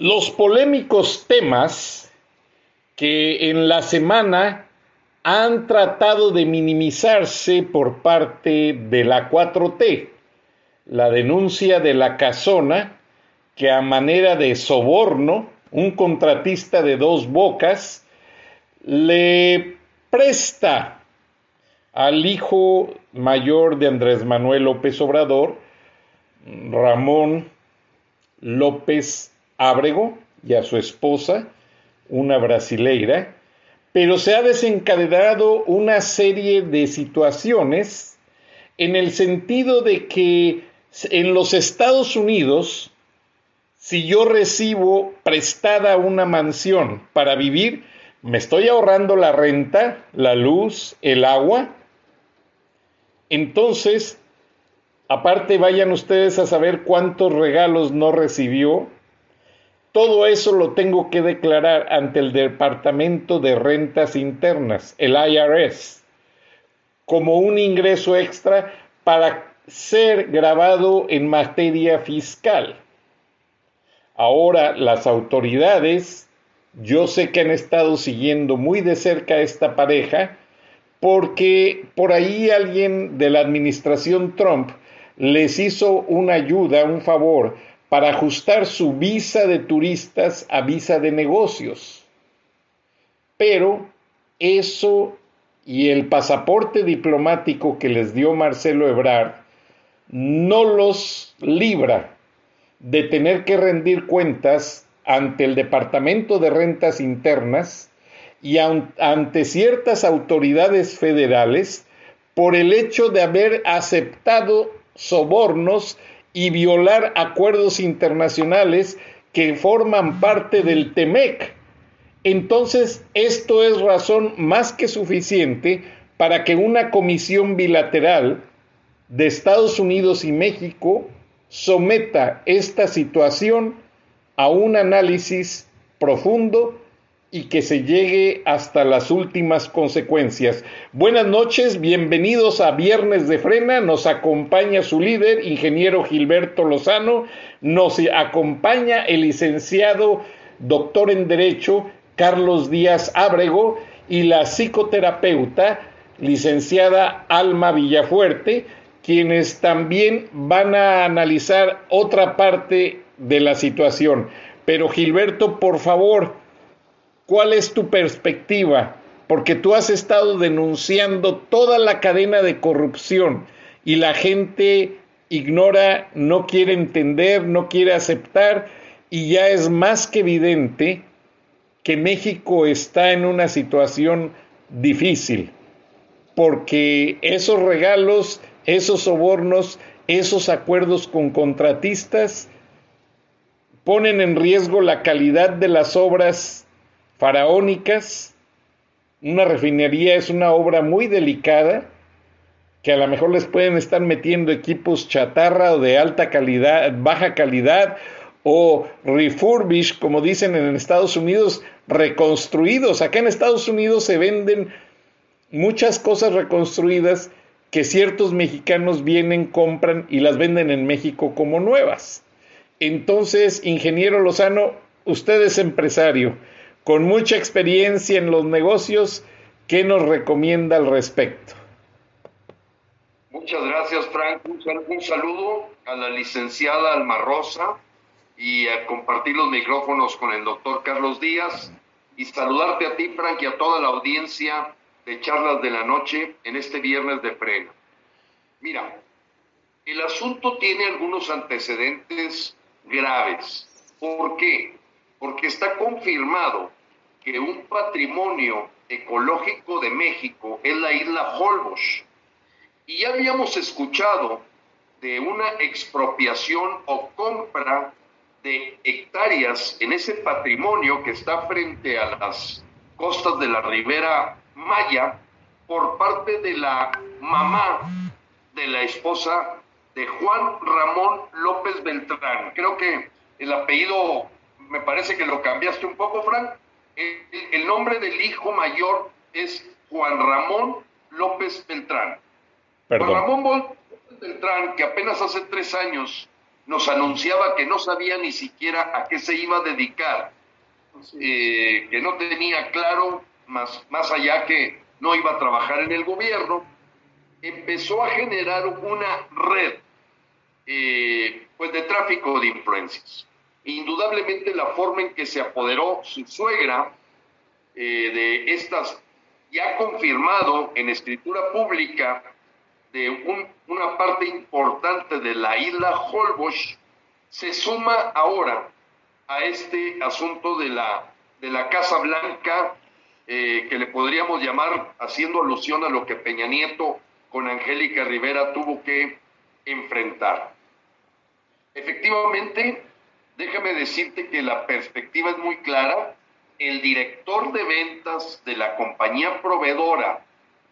Los polémicos temas que en la semana han tratado de minimizarse por parte de la 4T. La denuncia de la casona, que a manera de soborno, un contratista de dos bocas le presta al hijo mayor de Andrés Manuel López Obrador Ramón López Y a su esposa, una brasileira, pero se ha desencadenado una serie de situaciones en el sentido de que en los Estados Unidos, si yo recibo prestada una mansión para vivir, me estoy ahorrando la renta, la luz, el agua. Entonces, Aparte, vayan ustedes a saber cuántos regalos no recibió. Todo eso lo tengo que declarar ante el Departamento de Rentas Internas, el IRS, como un ingreso extra para ser grabado en materia fiscal. Ahora las autoridades, yo sé que han estado siguiendo muy de cerca a esta pareja, porque por ahí alguien de la administración Trump les hizo una ayuda, un favor, para ajustar su visa de turistas a visa de negocios. Pero eso y el pasaporte diplomático que les dio Marcelo Ebrard no los libra de tener que rendir cuentas ante el Departamento de Rentas Internas y ante ciertas autoridades federales por el hecho de haber aceptado sobornos y violar acuerdos internacionales que forman parte del TEMEC. Entonces, esto es razón más que suficiente para que una comisión bilateral de Estados Unidos y México someta esta situación a un análisis profundo y que se llegue hasta las últimas consecuencias. Buenas noches, bienvenidos a Viernes de Frena, nos acompaña su líder, ingeniero Gilberto Lozano, nos acompaña el licenciado doctor en Derecho Carlos Díaz Ábrego y la psicoterapeuta licenciada Alma Villafuerte, quienes también van a analizar otra parte de la situación. Pero Gilberto, por favor, ¿Cuál es tu perspectiva? Porque tú has estado denunciando toda la cadena de corrupción y la gente ignora, no quiere entender, no quiere aceptar y ya es más que evidente que México está en una situación difícil porque esos regalos, esos sobornos, esos acuerdos con contratistas ponen en riesgo la calidad de las obras faraónicas. Una refinería es una obra muy delicada que a lo mejor les pueden estar metiendo equipos chatarra o de alta calidad, baja calidad o refurbish, como dicen en Estados Unidos, reconstruidos. Acá en Estados Unidos se venden muchas cosas reconstruidas que ciertos mexicanos vienen, compran y las venden en México como nuevas. Entonces, ingeniero Lozano, usted es empresario con mucha experiencia en los negocios, ¿qué nos recomienda al respecto? Muchas gracias, Frank. Un saludo a la licenciada Alma Rosa y a compartir los micrófonos con el doctor Carlos Díaz. y saludarte a ti, Frank, y a toda la audiencia de Charlas de la Noche en este viernes de freno. Mira, el asunto tiene algunos antecedentes graves. ¿Por qué? Porque está confirmado que un patrimonio ecológico de México es la isla Holbox. Y ya habíamos escuchado de una expropiación o compra de hectáreas en ese patrimonio que está frente a las costas de la Ribera Maya por parte de la mamá de la esposa de Juan Ramón López Beltrán. Creo que el apellido me parece que lo cambiaste un poco, Frank. El, nombre del hijo mayor es Juan Ramón López Beltrán. Juan Ramón López Beltrán, que apenas hace tres años nos anunciaba que no sabía ni siquiera a qué se iba a dedicar, eh, que no tenía claro, más, más allá que no iba a trabajar en el gobierno, empezó a generar una red eh, pues de tráfico de influencias. Indudablemente la forma en que se apoderó su suegra eh, de estas, ya confirmado en escritura pública, de una parte importante de la isla Holbox, se suma ahora a este asunto de la, de la Casa Blanca, eh, que le podríamos llamar, haciendo alusión a lo que Peña Nieto con Angélica Rivera tuvo que enfrentar. Efectivamente, déjame decirte que la perspectiva es muy clara. El director de ventas de la compañía proveedora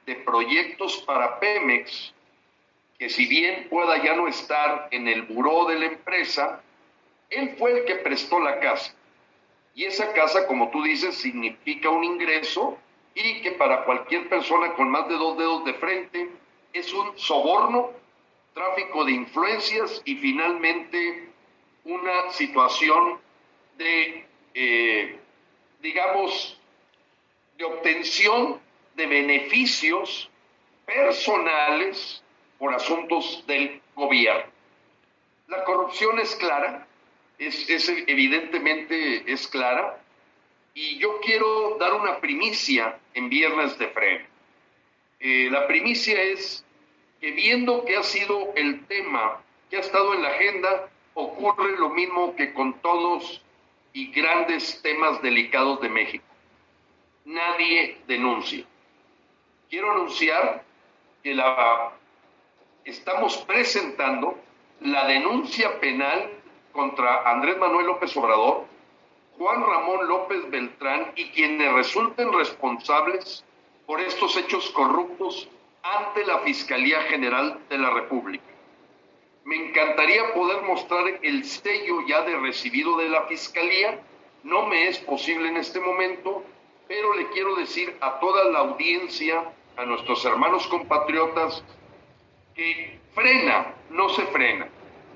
de proyectos para Pemex, que si bien pueda ya no estar en el buró de la empresa, él fue el que prestó la casa. Y esa casa, como tú dices, significa un ingreso y que para cualquier persona con más de dos dedos de frente es un soborno, tráfico de influencias y finalmente una situación de, eh, digamos, de obtención de beneficios personales por asuntos del gobierno. La corrupción es clara, es, evidentemente es clara, y yo quiero dar una primicia en Viernes de Freno. Eh, la primicia es que viendo que ha sido el tema que ha estado en la agenda, ocurre lo mismo que con todos y grandes temas delicados de México. Nadie denuncia. Quiero anunciar que la, estamos presentando la denuncia penal contra Andrés Manuel López Obrador, Juan Ramón López Beltrán y quienes resulten responsables por estos hechos corruptos ante la Fiscalía General de la República. Me encantaría poder mostrar el sello ya de recibido de la Fiscalía. No me es posible en este momento, pero le quiero decir a toda la audiencia, a nuestros hermanos compatriotas, que frena, no se frena.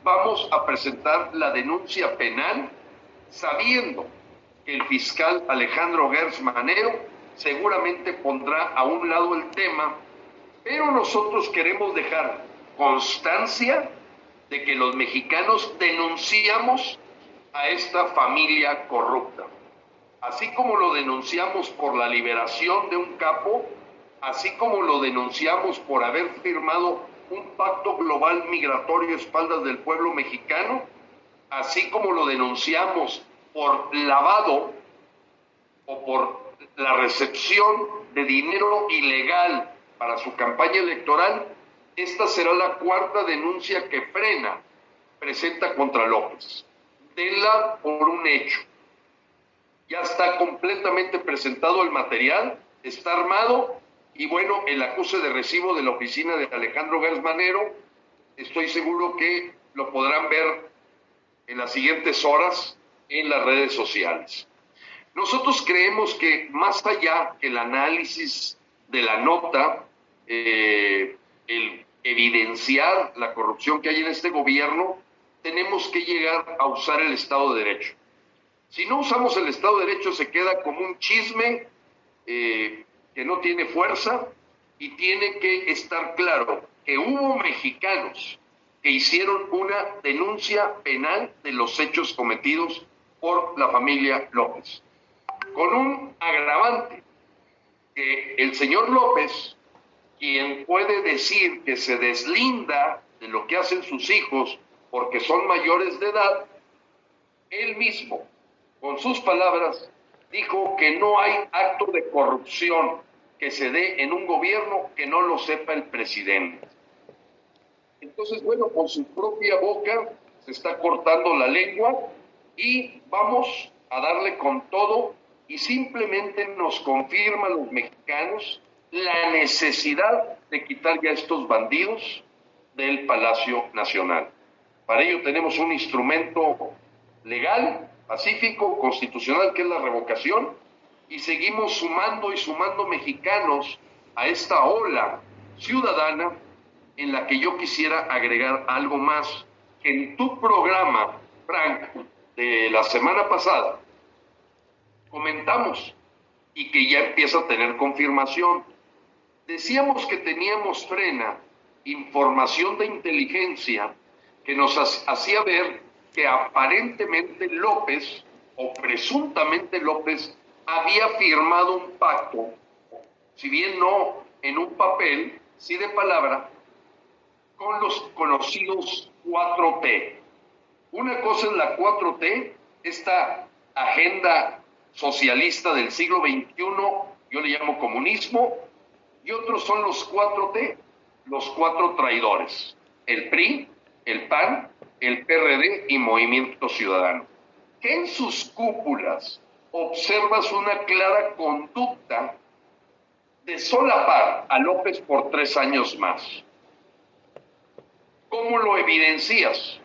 Vamos a presentar la denuncia penal sabiendo que el fiscal Alejandro Gers Manero seguramente pondrá a un lado el tema, pero nosotros queremos dejar constancia de que los mexicanos denunciamos a esta familia corrupta. Así como lo denunciamos por la liberación de un capo, así como lo denunciamos por haber firmado un pacto global migratorio a espaldas del pueblo mexicano, así como lo denunciamos por lavado o por la recepción de dinero ilegal para su campaña electoral, esta será la cuarta denuncia que frena presenta contra López. Denla por un hecho. Ya está completamente presentado el material, está armado y bueno, el acuse de recibo de la oficina de Alejandro Gersmanero, estoy seguro que lo podrán ver en las siguientes horas en las redes sociales. Nosotros creemos que más allá que el análisis de la nota, eh, el evidenciar la corrupción que hay en este gobierno, tenemos que llegar a usar el Estado de Derecho. Si no usamos el Estado de Derecho se queda como un chisme eh, que no tiene fuerza y tiene que estar claro que hubo mexicanos que hicieron una denuncia penal de los hechos cometidos por la familia López. con un agravante, que el señor López, quien puede decir que se deslinda de lo que hacen sus hijos porque son mayores de edad, él mismo, con sus palabras, dijo que no hay acto de corrupción que se dé en un gobierno que no lo sepa el presidente. Entonces, bueno, con su propia boca se está cortando la lengua y vamos a darle con todo y simplemente nos confirma a los mexicanos la necesidad de quitar ya estos bandidos del Palacio Nacional. Para ello tenemos un instrumento legal, pacífico, constitucional, que es la revocación, y seguimos sumando y sumando mexicanos a esta ola ciudadana en la que yo quisiera agregar algo más, que en tu programa, Frank, de la semana pasada, comentamos y que ya empieza a tener confirmación. Decíamos que teníamos frena información de inteligencia que nos hacía ver que aparentemente López, o presuntamente López, había firmado un pacto, si bien no en un papel, sí de palabra, con los conocidos 4T. Una cosa es la 4T, esta agenda socialista del siglo XXI, yo le llamo comunismo, y otros son los 4T, los cuatro traidores, el PRI, el PAN, el PRD y Movimiento Ciudadano, que en sus cúpulas observas una clara conducta de solapar a López por tres años más. ¿Cómo lo evidencias?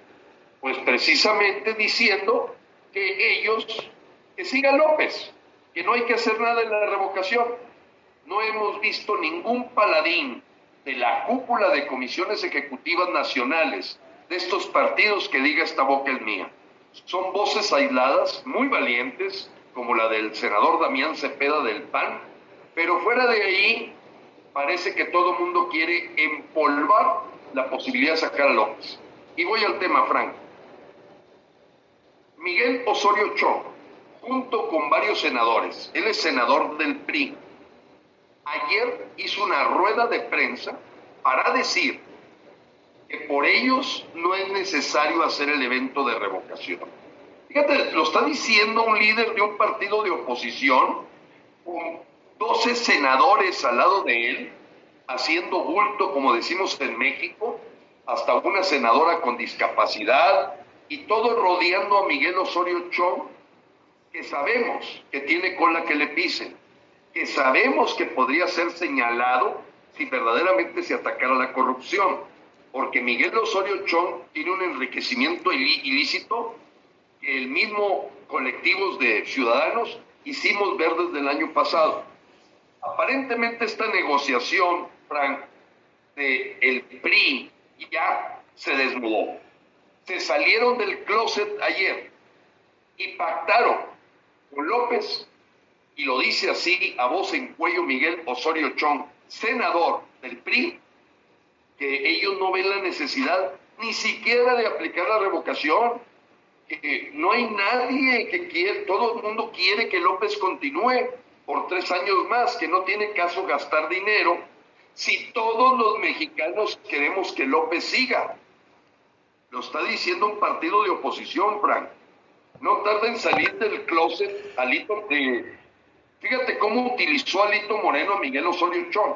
Pues precisamente diciendo que ellos, que siga López, que no hay que hacer nada en la revocación. No hemos visto ningún paladín de la cúpula de comisiones ejecutivas nacionales de estos partidos que diga esta boca es mía. Son voces aisladas, muy valientes, como la del senador Damián Cepeda del PAN, pero fuera de ahí parece que todo mundo quiere empolvar la posibilidad de sacar a López. Y voy al tema, Frank. Miguel Osorio Chong, junto con varios senadores, él es senador del PRI, ayer hizo una rueda de prensa para decir que por ellos no es necesario hacer el evento de revocación. Fíjate, lo está diciendo un líder de un partido de oposición con 12 senadores al lado de él, haciendo bulto, como decimos en México, hasta una senadora con discapacidad y todo rodeando a Miguel Osorio Chong, que sabemos que tiene cola que le pisen, que sabemos que podría ser señalado si verdaderamente se atacara la corrupción, porque Miguel Osorio Chong tiene un enriquecimiento ilícito que el mismo colectivos de ciudadanos hicimos ver desde el año pasado. Aparentemente esta negociación Frank, de el PRI ya se desnudó. Se salieron del closet ayer y pactaron con López, y lo dice así a voz en cuello Miguel Osorio Chong, senador del PRI, que ellos no ven la necesidad ni siquiera de aplicar la revocación, que no hay nadie que quiere, todo el mundo quiere que López continúe por tres años más, que no tiene caso gastar dinero si todos los mexicanos queremos que López siga. Lo está diciendo un partido de oposición, Frank. No tarda en salir del closet Alito. Eh, fíjate cómo utilizó Alito Moreno a Miguel Osorio Chong.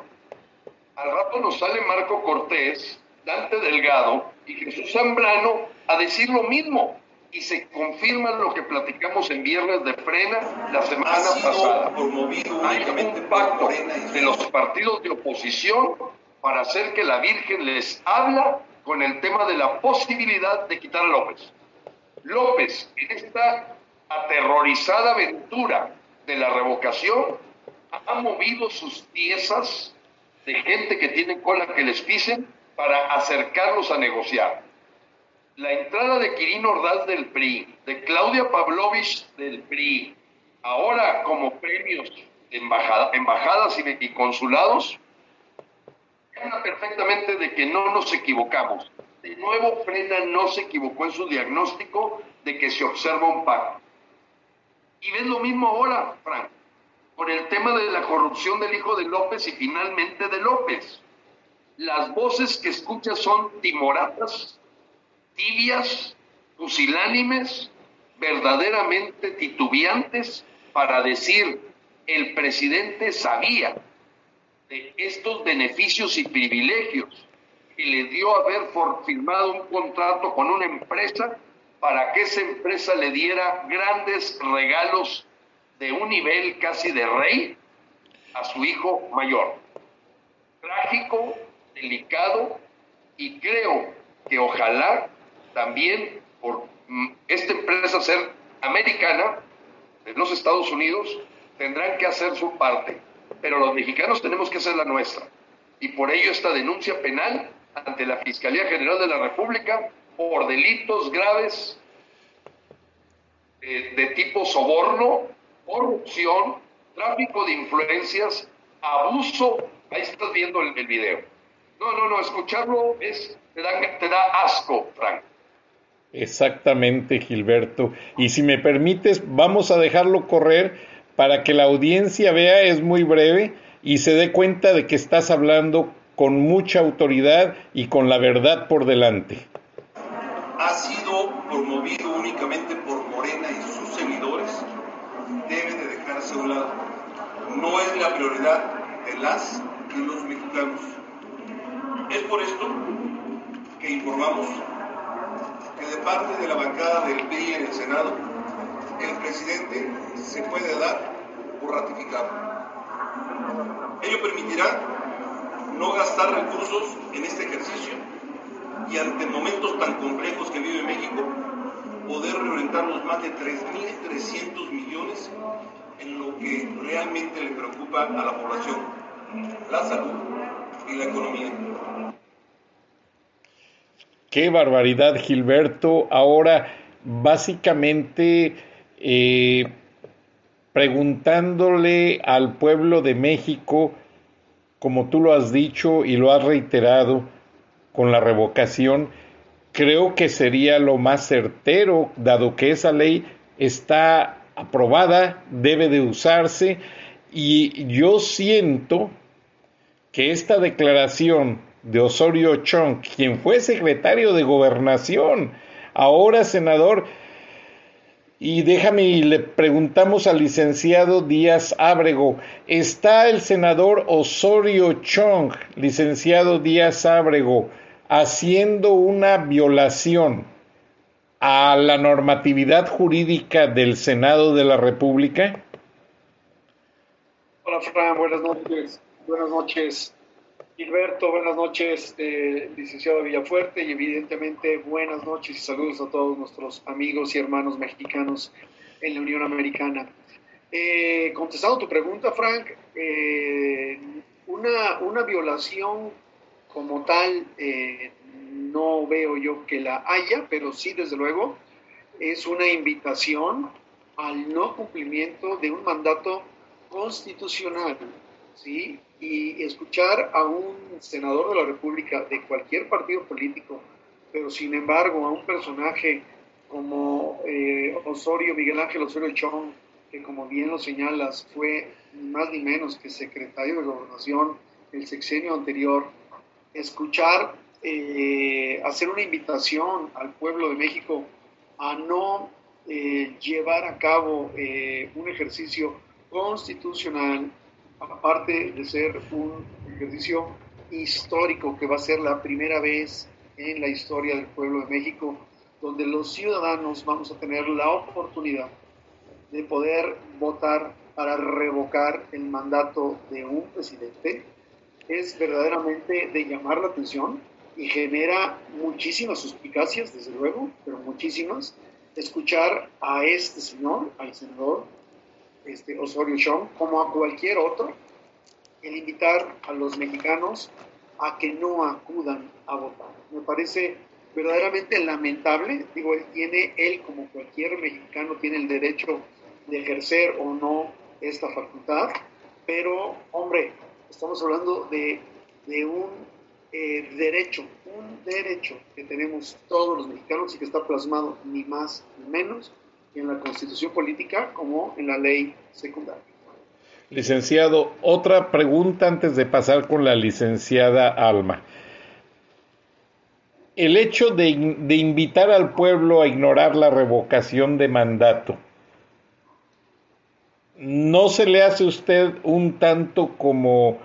Al rato nos sale Marco Cortés, Dante Delgado y Jesús Zambrano a decir lo mismo y se confirma lo que platicamos en viernes de frena la semana pasada. Hay un pacto de los partidos de oposición para hacer que la Virgen les habla con el tema de la posibilidad de quitar a López. López, en esta aterrorizada aventura de la revocación, ha movido sus piezas de gente que tiene cola que les pisen para acercarlos a negociar la entrada de Quirino Ordaz del PRI, de Claudia Pavlovich del PRI, ahora como premios embajadas y, consulados, habla perfectamente de que no nos equivocamos. De nuevo, Frena no se equivocó en su diagnóstico de que se observa un pacto. Y ves lo mismo ahora, Frank, con el tema de la corrupción del hijo de López y finalmente de López. Las voces que escuchas son timoratas, tibias, pusilánimes, verdaderamente titubeantes para decir el presidente sabía de estos beneficios y privilegios y le dio haber firmado un contrato con una empresa para que esa empresa le diera grandes regalos de un nivel casi de rey a su hijo mayor. Trágico, delicado y creo que ojalá también por mm, esta empresa ser americana de los Estados Unidos tendrán que hacer su parte, pero los mexicanos tenemos que hacer la nuestra. Y por ello esta denuncia penal ante la Fiscalía General de la República por delitos graves eh, de tipo soborno, corrupción, tráfico de influencias, abuso. Ahí estás viendo el, video. No, no, no, escucharlo es, te da, te da asco, Frank. Exactamente, Gilberto. Y si me permites, vamos a dejarlo correr para que la audiencia vea, es muy breve, y se dé cuenta de que estás hablando con mucha autoridad y con la verdad por delante. Ha sido promovido únicamente por Morena y sus seguidores. Debe de dejarse a un lado. No es la prioridad de las y los mexicanos. Es por esto que informamos que de parte de la bancada del PRI en el Senado, el presidente se puede dar por ratificado. Ello permitirá no gastar recursos en este ejercicio y ante momentos tan complejos que vive México, poder reorientar los más de 3.300 millones en lo que realmente le preocupa a la población, la salud y la economía. Qué barbaridad, Gilberto. Ahora, básicamente, eh, preguntándole al pueblo de México, como tú lo has dicho y lo has reiterado con la revocación, creo que sería lo más certero, dado que esa ley está aprobada, debe de usarse, y yo siento que esta declaración de Osorio Chong, quien fue secretario de gobernación, ahora senador, y déjame y le preguntamos al licenciado Díaz Ábrego, ¿está el senador Osorio Chong, licenciado Díaz Ábrego, haciendo una violación a la normatividad jurídica del Senado de la República? Hola, Fran, buenas noches. Buenas noches. Gilberto, buenas noches, eh, licenciado Villafuerte, y evidentemente buenas noches y saludos a todos nuestros amigos y hermanos mexicanos en la Unión Americana. Eh, contestando tu pregunta, Frank, eh, una, una, violación como tal no veo yo que la haya, pero sí, desde luego, es una invitación al no cumplimiento de un mandato constitucional, ¿sí? y escuchar a un senador de la República de cualquier partido político, pero sin embargo a un personaje como eh, Osorio, Miguel Ángel Osorio Chong, que como bien lo señalas, fue más ni menos que secretario de gobernación el sexenio anterior, escuchar, eh, hacer una invitación al pueblo de México a no eh, llevar a cabo un ejercicio constitucional aparte de ser un ejercicio histórico que va a ser la primera vez en la historia del pueblo de México, donde los ciudadanos vamos a tener la oportunidad de poder votar para revocar el mandato de un presidente, es verdaderamente de llamar la atención y genera muchísimas suspicacias, desde luego, pero muchísimas, escuchar a este señor, al senador este, Osorio Chong, como a cualquier otro, el invitar a los mexicanos a que no acudan a votar. Me parece verdaderamente lamentable, digo, él tiene, él como cualquier mexicano, tiene el derecho de ejercer o no esta facultad, pero, hombre, estamos hablando de, de un eh, derecho, un derecho que tenemos todos los mexicanos y que está plasmado ni más ni menos en la constitución política como en la ley secundaria. Licenciado, otra pregunta antes de pasar con la licenciada Alma. El hecho de, de invitar al pueblo a ignorar la revocación de mandato, ¿no se le hace usted un tanto como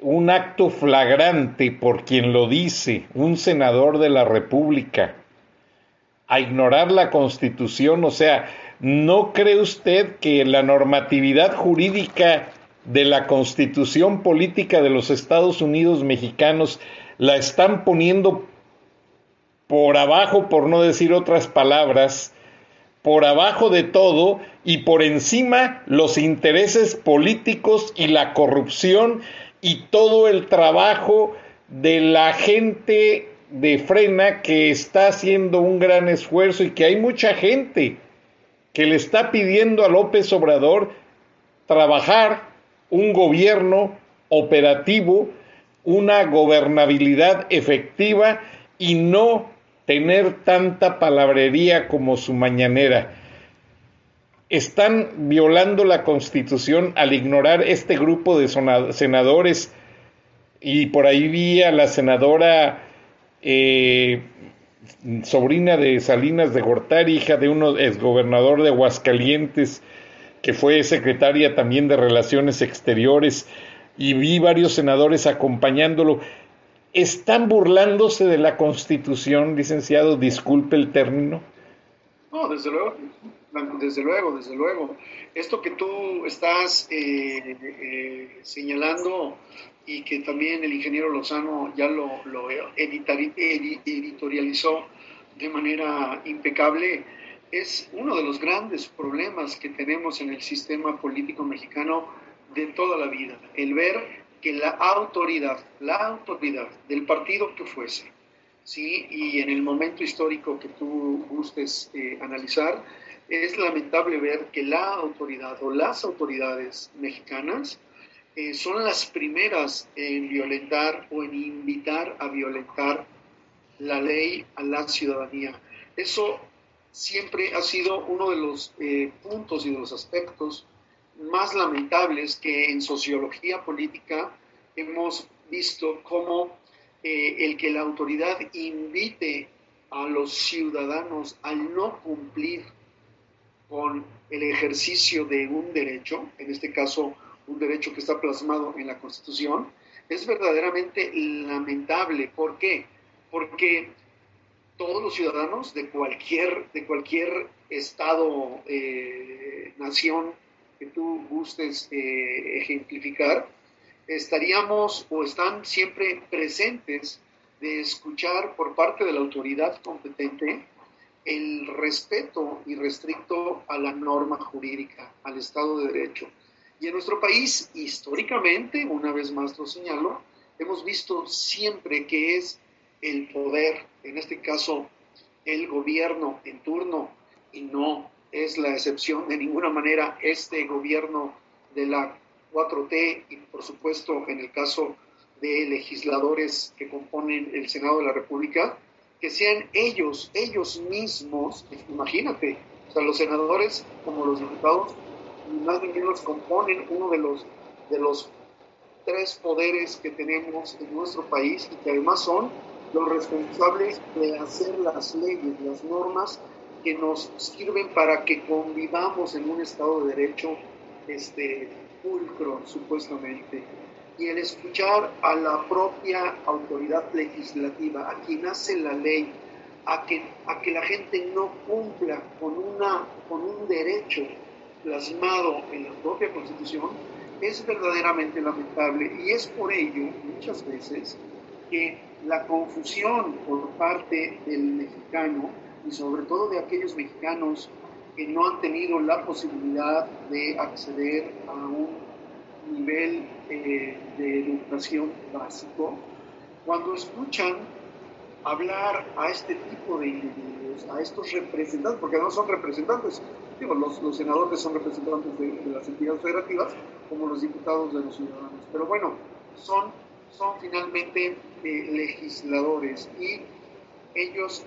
un acto flagrante por quien lo dice, un senador de la República, a ignorar la Constitución? O sea, ¿no cree usted que la normatividad jurídica de la Constitución política de los Estados Unidos mexicanos la están poniendo por abajo, por no decir otras palabras, por abajo de todo y por encima los intereses políticos y la corrupción y todo el trabajo de la gente de frena que está haciendo un gran esfuerzo y que hay mucha gente que le está pidiendo a López Obrador trabajar un gobierno operativo, una gobernabilidad efectiva y no tener tanta palabrería como su mañanera. Están violando la constitución al ignorar este grupo de senadores y por ahí vi a la senadora eh, sobrina de Salinas de Gortari, hija de un exgobernador de Aguascalientes, que fue secretaria también de Relaciones Exteriores, y vi varios senadores acompañándolo. ¿Están burlándose de la Constitución, licenciado? Disculpe el término. No, desde luego, desde luego, desde luego. Esto que tú estás eh, eh, señalando y que también el ingeniero Lozano ya lo, lo editorializó de manera impecable, es uno de los grandes problemas que tenemos en el sistema político mexicano de toda la vida. El ver que la autoridad, la autoridad del partido que fuese, ¿sí? y en el momento histórico que tú gustes eh, analizar, es lamentable ver que la autoridad o las autoridades mexicanas eh, son las primeras en violentar o en invitar a violentar la ley a la ciudadanía. Eso siempre ha sido uno de los eh, puntos y de los aspectos más lamentables que en sociología política hemos visto cómo eh, el que la autoridad invite a los ciudadanos a no cumplir con el ejercicio de un derecho, en este caso un derecho que está plasmado en la Constitución, es verdaderamente lamentable. ¿Por qué? Porque todos los ciudadanos de cualquier, de cualquier estado, eh, nación, que tú gustes eh, ejemplificar, estaríamos o están siempre presentes de escuchar por parte de la autoridad competente el respeto irrestricto a la norma jurídica, al Estado de Derecho. Y en nuestro país, históricamente, una vez más lo señalo, hemos visto siempre que es el poder, en este caso el gobierno en turno, y no es la excepción. De ninguna manera este gobierno de la 4T y por supuesto en el caso de legisladores que componen el Senado de la República, que sean ellos, ellos mismos, imagínate, o sea, los senadores como los diputados, más bien menos componen uno de los, de los tres poderes que tenemos en nuestro país y que además son los responsables de hacer las leyes, las normas que nos sirven para que convivamos en un Estado de Derecho este, pulcro, supuestamente. Y el escuchar a la propia autoridad legislativa, a quien hace la ley, a que, a que la gente no cumpla con, una, con un derecho plasmado en la propia Constitución, es verdaderamente lamentable. Y es por ello, muchas veces, que la confusión por parte del mexicano y sobre todo de aquellos mexicanos que no han tenido la posibilidad de acceder a un nivel eh, de educación básico, cuando escuchan hablar a este tipo de individuos, a estos representantes, porque no son representantes, digo, los, senadores son representantes de, las entidades federativas, como los diputados de los ciudadanos, pero bueno, son, son finalmente eh, legisladores y ellos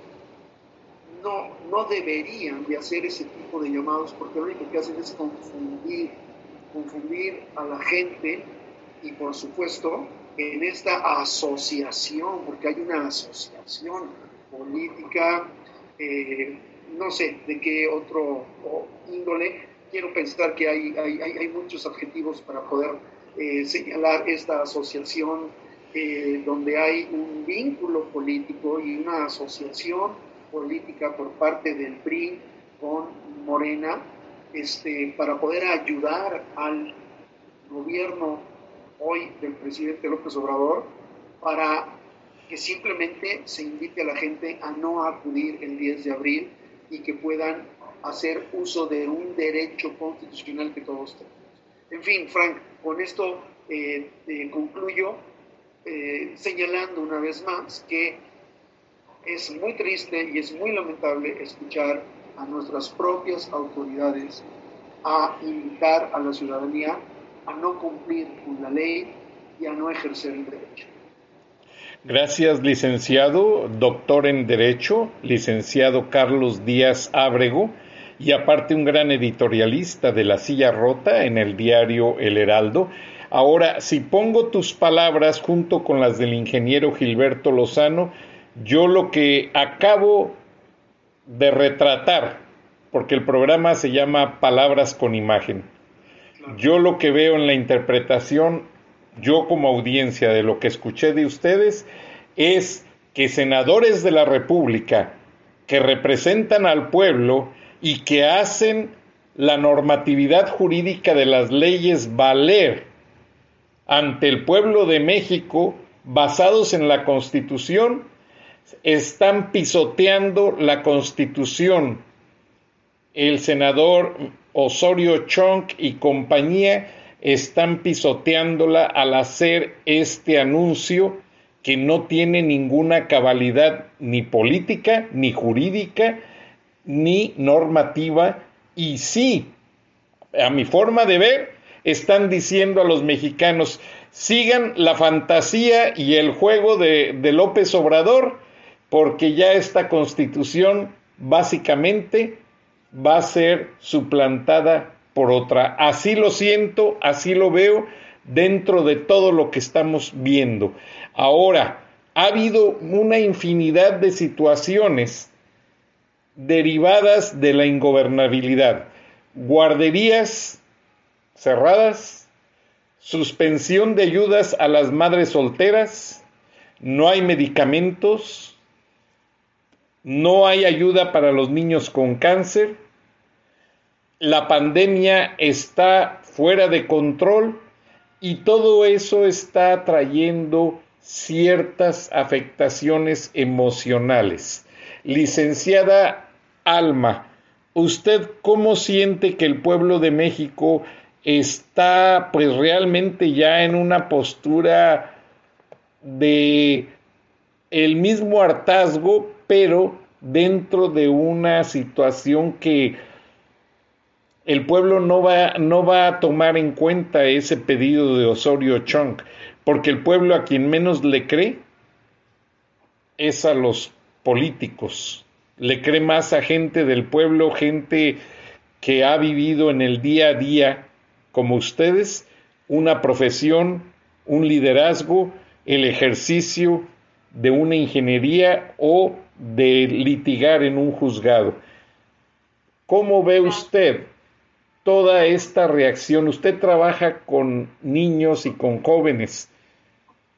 no, no deberían de hacer ese tipo de llamados porque lo único que hacen es confundir, confundir a la gente. Y por supuesto en esta asociación, porque hay una asociación política, eh, no sé de qué otro índole, quiero pensar que hay, hay, hay muchos adjetivos para poder eh, señalar esta asociación eh, donde hay un vínculo político y una asociación política por parte del PRI con Morena este, para poder ayudar al gobierno hoy del presidente López Obrador para que simplemente se invite a la gente a no acudir el 10 de abril y que puedan hacer uso de un derecho constitucional que todos tenemos. En fin, Frank, con esto eh, eh, concluyo eh, señalando una vez más que es muy triste y es muy lamentable escuchar a nuestras propias autoridades a invitar a la ciudadanía a no cumplir con la ley y a no ejercer el derecho. Gracias, licenciado, doctor en Derecho, licenciado Carlos Díaz Ábrego y aparte un gran editorialista de La Silla Rota en el diario El Heraldo. Ahora, si pongo tus palabras junto con las del ingeniero Gilberto Lozano, yo lo que acabo de retratar, porque el programa se llama Palabras con Imagen, yo lo que veo en la interpretación, yo como audiencia de lo que escuché de ustedes, es que senadores de la República que representan al pueblo y que hacen la normatividad jurídica de las leyes valer ante el pueblo de México basados en la Constitución, están pisoteando la Constitución. El senador Osorio Chong y compañía están pisoteándola al hacer este anuncio que no tiene ninguna cabalidad ni política, ni jurídica, ni normativa y sí, a mi forma de ver, están diciendo a los mexicanos, sigan la fantasía y el juego de, de López Obrador, porque ya esta constitución básicamente va a ser suplantada por otra. Así lo siento, así lo veo dentro de todo lo que estamos viendo. Ahora, ha habido una infinidad de situaciones derivadas de la ingobernabilidad. Guarderías cerradas, suspensión de ayudas a las madres solteras, no hay medicamentos, no hay ayuda para los niños con cáncer, la pandemia está fuera de control y todo eso está trayendo ciertas afectaciones emocionales. Licenciada Alma, ¿usted cómo siente que el pueblo de México está pues realmente ya en una postura de el mismo hartazgo, pero dentro de una situación que el pueblo no va, no va a tomar en cuenta ese pedido de Osorio Chong, porque el pueblo a quien menos le cree es a los políticos, le cree más a gente del pueblo, gente que ha vivido en el día a día, como ustedes, una profesión, un liderazgo, el ejercicio de una ingeniería o de litigar en un juzgado. ¿Cómo ve usted toda esta reacción? Usted trabaja con niños y con jóvenes.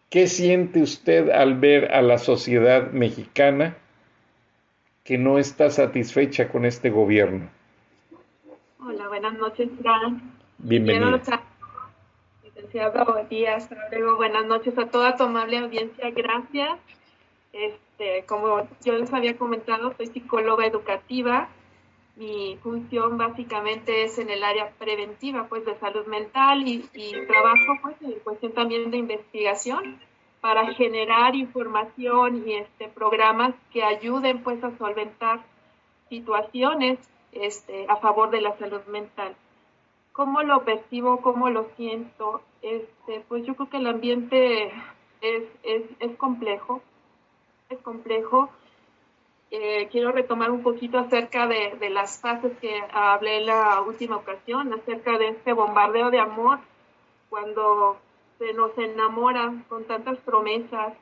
¿Qué siente usted al ver a la sociedad mexicana que no está satisfecha con este gobierno? Hola, buenas noches, Fran. Bienvenido. Licenciado Díaz buenas noches a toda tu amable audiencia. Gracias. Este, como yo les había comentado, soy psicóloga educativa. Mi función básicamente es en el área preventiva, pues de salud mental y, y trabajo pues en cuestión también de investigación para generar información y este, programas que ayuden pues a solventar situaciones este, a favor de la salud mental. ¿Cómo lo percibo? ¿Cómo lo siento? Este, pues yo creo que el ambiente es, es, es complejo, es complejo. eh, quiero retomar un poquito acerca de, de, las fases que hablé la última ocasión, acerca de este bombardeo de amor, cuando se nos enamora con tantas promesas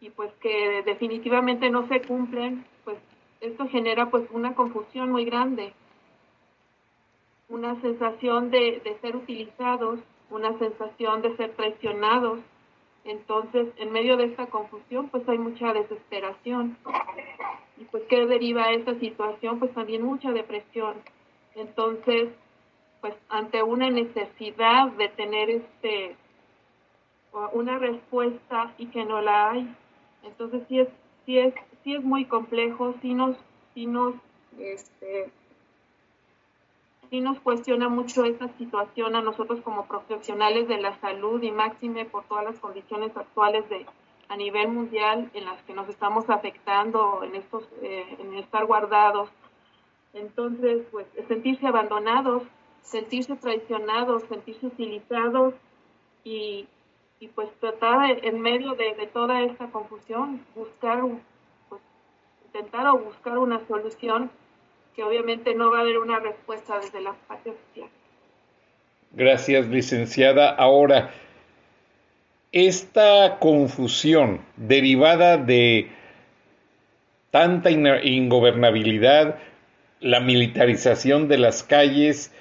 y pues que definitivamente no se cumplen, pues esto genera pues una confusión muy grande, una sensación de, de ser utilizados, una sensación de ser traicionados, entonces, en medio de esta confusión, pues hay mucha desesperación. ¿Y pues qué deriva esta situación? Pues también mucha depresión. Entonces, pues ante una necesidad de tener este una respuesta y que no la hay. Entonces sí es, sí es, sí es muy complejo, sí nos, sí nos este, sí nos cuestiona mucho esa situación a nosotros como profesionales de la salud y máxime por todas las condiciones actuales de a nivel mundial en las que nos estamos afectando en estos eh, en estar guardados. Entonces pues sentirse abandonados sentirse traicionados sentirse utilizados y, y pues tratar en medio de, de, toda esta confusión buscar pues, intentar o buscar una solución que obviamente no va a haber una respuesta desde la parte oficial. Gracias, licenciada. Ahora, esta confusión derivada de tanta ingobernabilidad, la militarización de las calles,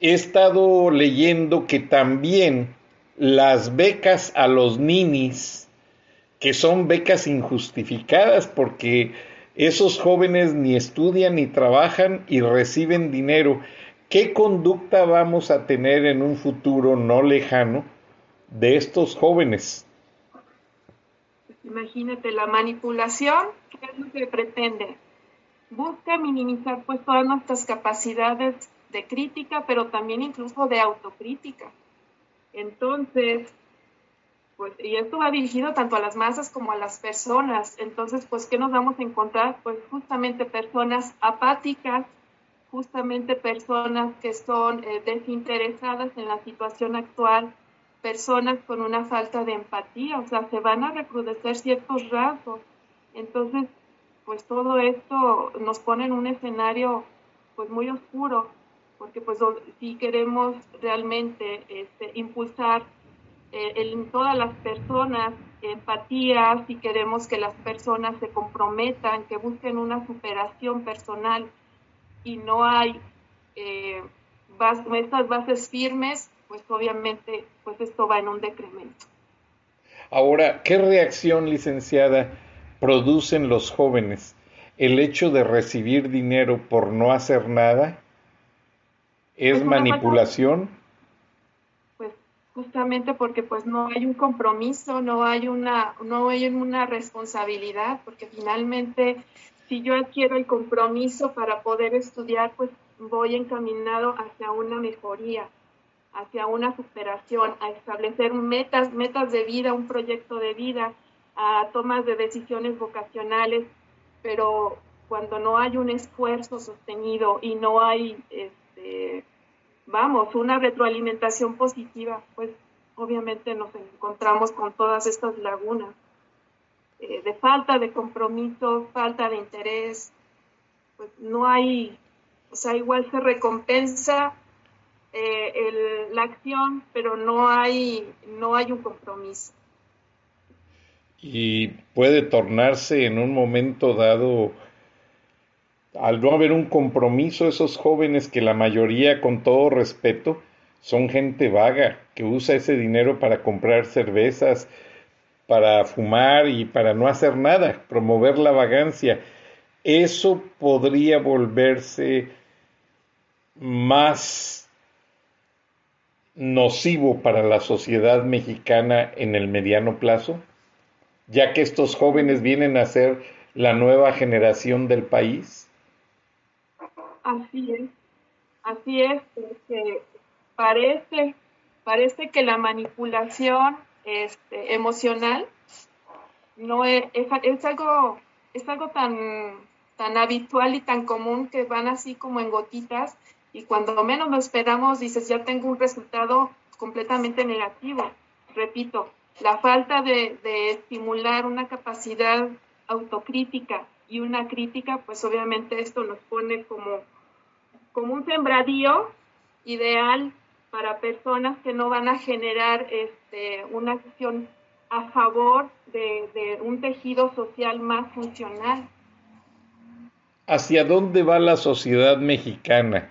he estado leyendo que también las becas a los ninis, que son becas injustificadas porque esos jóvenes ni estudian ni trabajan y reciben dinero. ¿Qué conducta vamos a tener en un futuro no lejano de estos jóvenes? Imagínate la manipulación, ¿qué es lo que pretende? Busca minimizar pues todas nuestras capacidades de crítica, pero también incluso de autocrítica. Entonces, pues, y esto va dirigido tanto a las masas como a las personas. Entonces, pues, ¿qué nos vamos a encontrar? Pues justamente personas apáticas, justamente personas que son eh, desinteresadas en la situación actual, personas con una falta de empatía, o sea, se van a recrudecer ciertos rasgos. Entonces, pues todo esto nos pone en un escenario pues muy oscuro, porque pues si queremos realmente este, impulsar eh, en todas las personas empatía, si queremos que las personas se comprometan, que busquen una superación personal y no hay eh, estas bases firmes, pues obviamente pues esto va en un decremento. Ahora, ¿qué reacción, licenciada, producen los jóvenes? ¿El hecho de recibir dinero por no hacer nada? ¿Es manipulación? Justamente porque pues no hay un compromiso, no hay una, no hay una responsabilidad, porque finalmente si yo adquiero el compromiso para poder estudiar, pues voy encaminado hacia una mejoría, hacia una superación, a establecer metas, metas de vida, un proyecto de vida, a tomas de decisiones vocacionales, pero cuando no hay un esfuerzo sostenido y no hay este, vamos, una retroalimentación positiva, pues obviamente nos encontramos con todas estas lagunas eh, de falta de compromiso, falta de interés, pues no hay, o sea, igual se recompensa eh, la acción, pero no hay, no hay un compromiso. Y puede tornarse en un momento dado al no haber un compromiso, esos jóvenes que la mayoría, con todo respeto, son gente vaga, que usa ese dinero para comprar cervezas, para fumar y para no hacer nada, promover la vagancia. Eso podría volverse más nocivo para la sociedad mexicana en el mediano plazo, ya que estos jóvenes vienen a ser la nueva generación del país. Así es, así es, porque parece, parece que la manipulación este, emocional no es, es, algo, algo tan, habitual y tan común que van así como en gotitas y cuando menos lo esperamos dices ya tengo un resultado completamente negativo. Repito, la falta de estimular una capacidad autocrítica y una crítica, pues obviamente esto nos pone como, como un sembradío ideal para personas que no van a generar este, una acción a favor de, de un tejido social más funcional. ¿Hacia dónde va la sociedad mexicana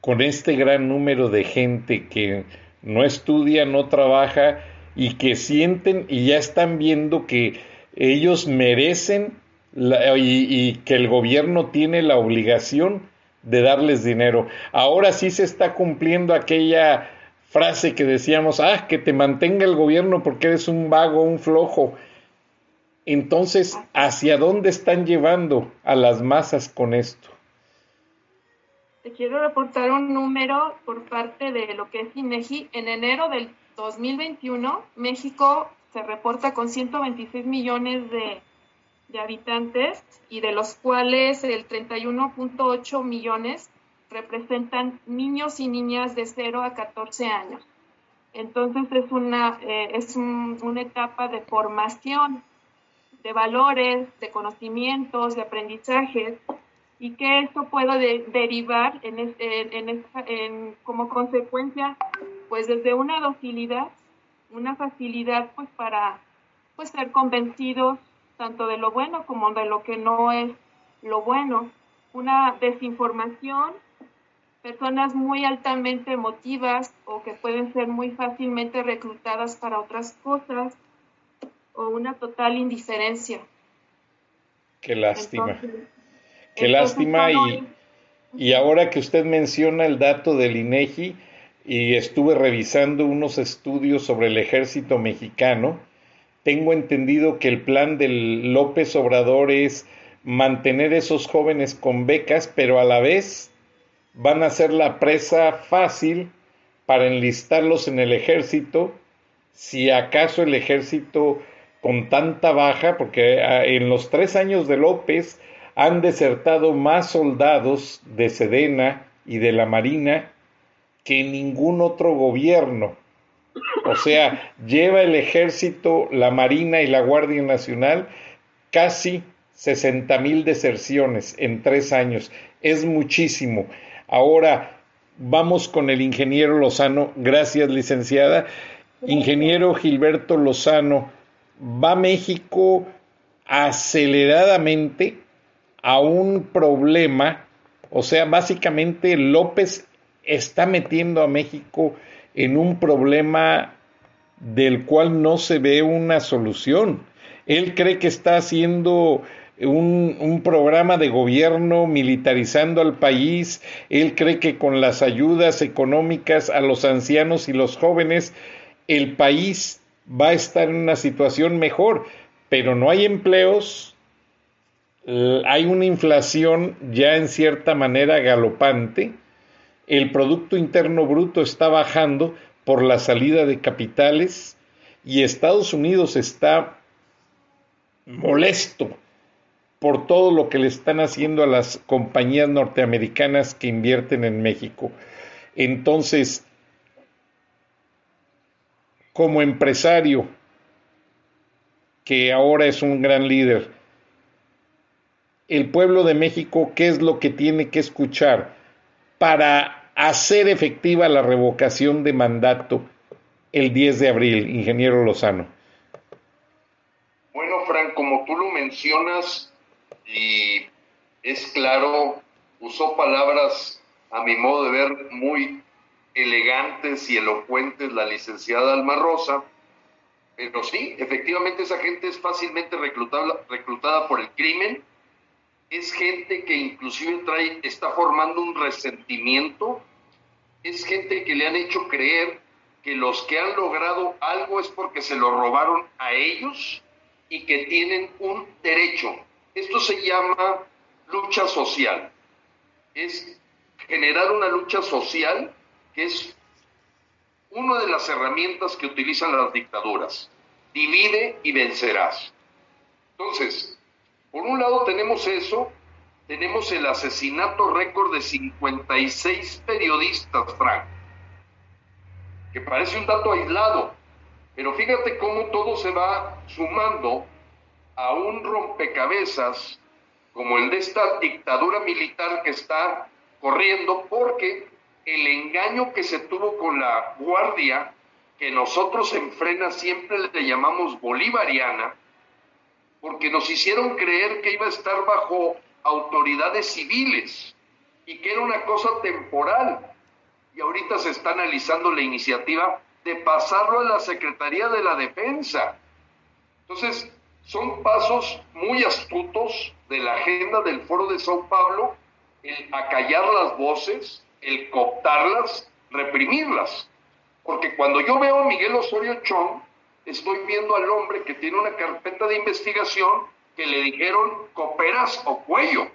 con este gran número de gente que no estudia, no trabaja y que sienten y ya están viendo que ellos merecen y, que el gobierno tiene la obligación de darles dinero. Ahora sí se está cumpliendo aquella frase que decíamos, ah, que te mantenga el gobierno porque eres un vago, un flojo. Entonces, ¿hacia dónde están llevando a las masas con esto? Te quiero reportar un número por parte de lo que es INEGI. En enero del 2021, México se reporta con 126 millones de, de habitantes y de los cuales el 31.8 millones representan niños y niñas de 0 a 14 años. Entonces es una, eh, es una etapa de formación de valores, de conocimientos, de aprendizajes, y que esto puede derivar en, en, como consecuencia, pues desde una docilidad, una facilidad pues para pues ser convencidos tanto de lo bueno como de lo que no es lo bueno, una desinformación, personas muy altamente emotivas o que pueden ser muy fácilmente reclutadas para otras cosas o una total indiferencia. Qué lástima. Qué lástima y, y ahora que usted menciona el dato del INEGI y estuve revisando unos estudios sobre el ejército mexicano, tengo entendido que el plan del López Obrador es mantener esos jóvenes con becas, pero a la vez van a ser la presa fácil para enlistarlos en el ejército, si acaso el ejército con tanta baja, porque ah, en los tres años de López han desertado más soldados de Sedena y de la Marina que ningún otro gobierno. O sea, lleva el ejército, la Marina y la Guardia Nacional casi 60 mil deserciones en tres años. Es muchísimo. Ahora vamos con el ingeniero Lozano. Gracias, licenciada. Ingeniero Gilberto Lozano, ¿va México aceleradamente a un problema? O sea, básicamente López está metiendo a México en un problema del cual no se ve una solución. Él cree que está haciendo un, un, programa de gobierno militarizando al país. Él cree que con las ayudas económicas a los ancianos y los jóvenes, el país va a estar en una situación mejor, pero no hay empleos, hay una inflación ya en cierta manera galopante, el Producto Interno Bruto está bajando por la salida de capitales y Estados Unidos está molesto por todo lo que le están haciendo a las compañías norteamericanas que invierten en México. Entonces, como empresario, que ahora es un gran líder, el pueblo de México, ¿qué es lo que tiene que escuchar para hacer efectiva la revocación de mandato el 10 de abril, ingeniero Lozano? Bueno, Frank, como tú lo mencionas, y es claro, usó palabras, a mi modo de ver, muy elegantes y elocuentes la licenciada Alma Rosa, pero sí, efectivamente esa gente es fácilmente reclutada, reclutada por el crimen, es gente que inclusive trae, está formando un resentimiento, es gente que le han hecho creer que los que han logrado algo es porque se lo robaron a ellos y que tienen un derecho. Esto se llama lucha social. Es generar una lucha social que es una de las herramientas que utilizan las dictaduras. Divide y vencerás. Entonces, por un lado tenemos eso, tenemos el asesinato récord de 56 periodistas, Frank, que parece un dato aislado, pero fíjate cómo todo se va sumando a un rompecabezas como el de esta dictadura militar que está corriendo, porque el engaño que se tuvo con la guardia, que nosotros en Frena siempre le llamamos bolivariana, porque nos hicieron creer que iba a estar bajo autoridades civiles y que era una cosa temporal. Y ahorita se está analizando la iniciativa de pasarlo a la Secretaría de la Defensa. Entonces, son pasos muy astutos de la agenda del Foro de Sao Paulo, el acallar las voces, el cooptarlas, reprimirlas. Porque cuando yo veo a Miguel Osorio Chong, estoy viendo al hombre que tiene una carpeta de investigación que le dijeron coperas o cuello,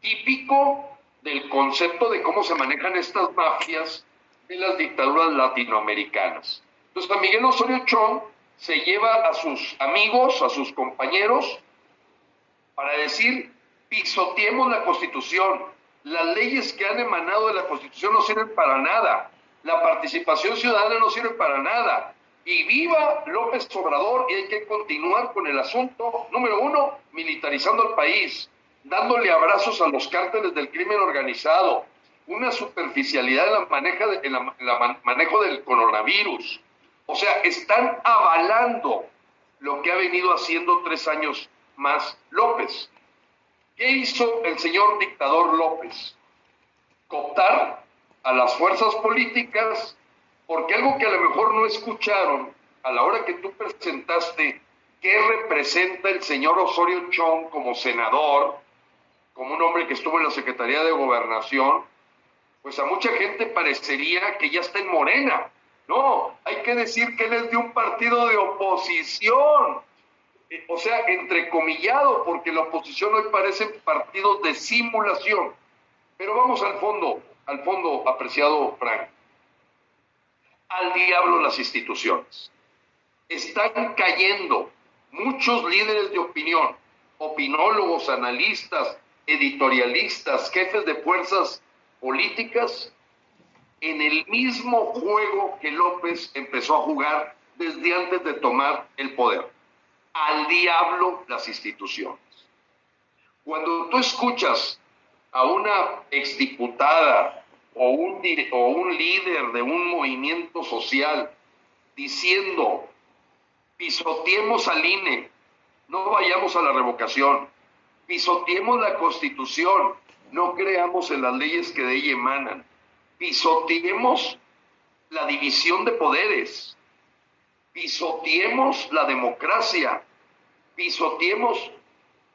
típico del concepto de cómo se manejan estas mafias de las dictaduras latinoamericanas. Entonces, a Miguel Osorio Chong se lleva a sus amigos, a sus compañeros, para decir, pisoteemos la Constitución. Las leyes que han emanado de la Constitución no sirven para nada. La participación ciudadana no sirve para nada. Y viva López Obrador y hay que continuar con el asunto, número uno, militarizando el país, dándole abrazos a los cárteles del crimen organizado, una superficialidad en la, maneja en la manejo del coronavirus. O sea, están avalando lo que ha venido haciendo tres años más López. ¿Qué hizo el señor dictador López? Cooptar a las fuerzas políticas, porque algo que a lo mejor no escucharon a la hora que tú presentaste qué representa el señor Osorio Chong como senador, como un hombre que estuvo en la Secretaría de Gobernación, pues a mucha gente parecería que ya está en Morena. No, hay que decir que él es de un partido de oposición. Eh, o sea, entrecomillado, porque la oposición hoy parece partidos de simulación. Pero vamos al fondo, al fondo, apreciado Frank. Al diablo las instituciones. Están cayendo muchos líderes de opinión, opinólogos, analistas, editorialistas, jefes de fuerzas políticas, en el mismo juego que López empezó a jugar desde antes de tomar el poder. Al diablo las instituciones. Cuando tú escuchas a una exdiputada o un, o un líder de un movimiento social diciendo, pisoteemos al INE, no vayamos a la revocación, pisoteemos la constitución, no creamos en las leyes que de ella emanan, pisoteemos la división de poderes, pisoteemos la democracia, pisoteemos,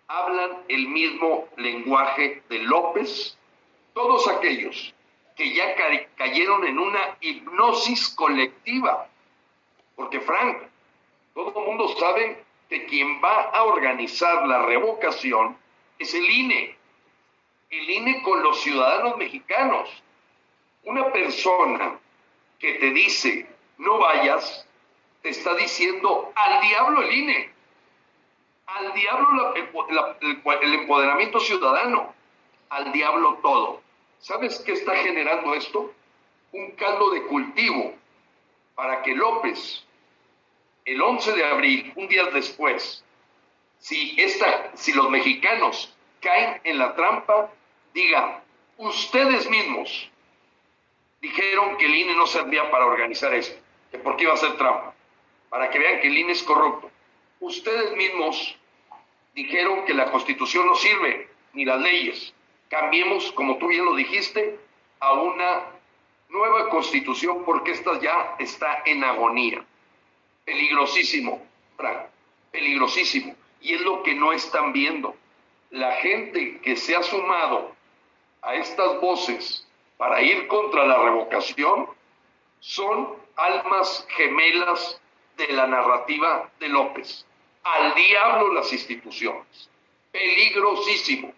hablan el mismo lenguaje de López, todos aquellos que ya cayeron en una hipnosis colectiva, porque Frank, todo el mundo sabe que quien va a organizar la revocación es el INE, el INE con los ciudadanos mexicanos. Una persona que te dice no vayas, te está diciendo al diablo el INE, al diablo el, empoderamiento ciudadano, al diablo todo. ¿Sabes qué está generando esto? Un caldo de cultivo para que López, el 11 de abril, un día después, si, esta, si los mexicanos caen en la trampa, diga, ustedes mismos dijeron que el INE no servía para organizar esto, que por qué iba a ser trampa, para que vean que el INE es corrupto. Ustedes mismos dijeron que la constitución no sirve, ni las leyes. Cambiemos, como tú bien lo dijiste, a una nueva constitución porque esta ya está en agonía. Peligrosísimo, Frank, peligrosísimo. Y es lo que no están viendo. La gente que se ha sumado a estas voces para ir contra la revocación son almas gemelas de la narrativa de López. Al diablo las instituciones. Peligrosísimo.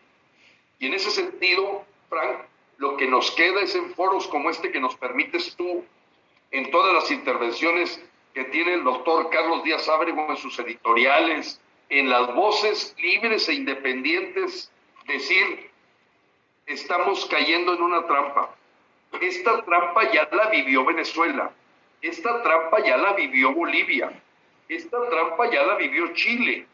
Y en ese sentido, Frank, lo que nos queda es en foros como este que nos permites tú, en todas las intervenciones que tiene el doctor Carlos Díaz Ábrego en sus editoriales, en las voces libres e independientes, decir, estamos cayendo en una trampa. Esta trampa ya la vivió Venezuela, esta trampa ya la vivió Bolivia, esta trampa ya la vivió Chile.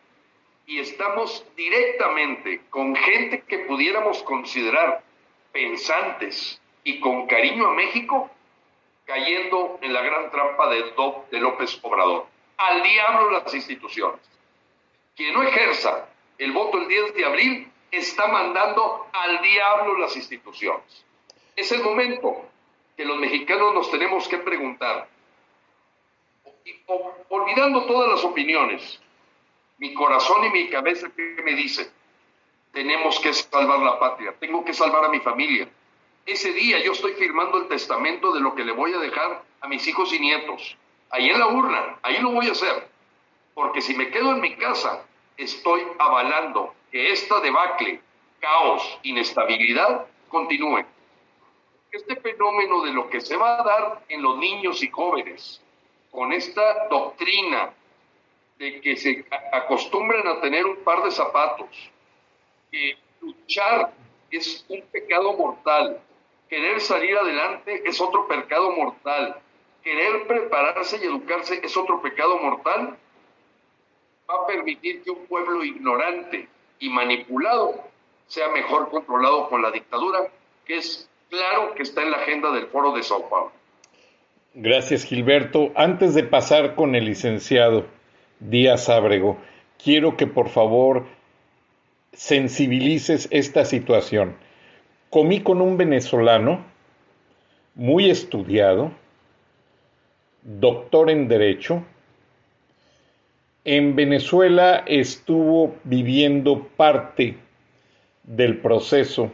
Y estamos directamente con gente que pudiéramos considerar pensantes y con cariño a México, cayendo en la gran trampa de, de López Obrador. Al diablo las instituciones. Quien no ejerza el voto el 10 de abril está mandando al diablo las instituciones. Es el momento que los mexicanos nos tenemos que preguntar, olvidando todas las opiniones, mi corazón y mi cabeza que me dicen, tenemos que salvar la patria, tengo que salvar a mi familia. Ese día yo estoy firmando el testamento de lo que le voy a dejar a mis hijos y nietos. Ahí en la urna, ahí lo voy a hacer. Porque si me quedo en mi casa, estoy avalando que esta debacle, caos, inestabilidad continúe. Este fenómeno de lo que se va a dar en los niños y jóvenes, con esta doctrina de que se acostumbren a tener un par de zapatos, que luchar es un pecado mortal, querer salir adelante es otro pecado mortal, querer prepararse y educarse es otro pecado mortal, va a permitir que un pueblo ignorante y manipulado sea mejor controlado con la dictadura, que es claro que está en la agenda del foro de Sao Paulo. Gracias, Gilberto. Antes de pasar con el licenciado Díaz Ábrego, quiero que por favor sensibilices esta situación. Comí con un venezolano muy estudiado, doctor en Derecho. En Venezuela estuvo viviendo parte del proceso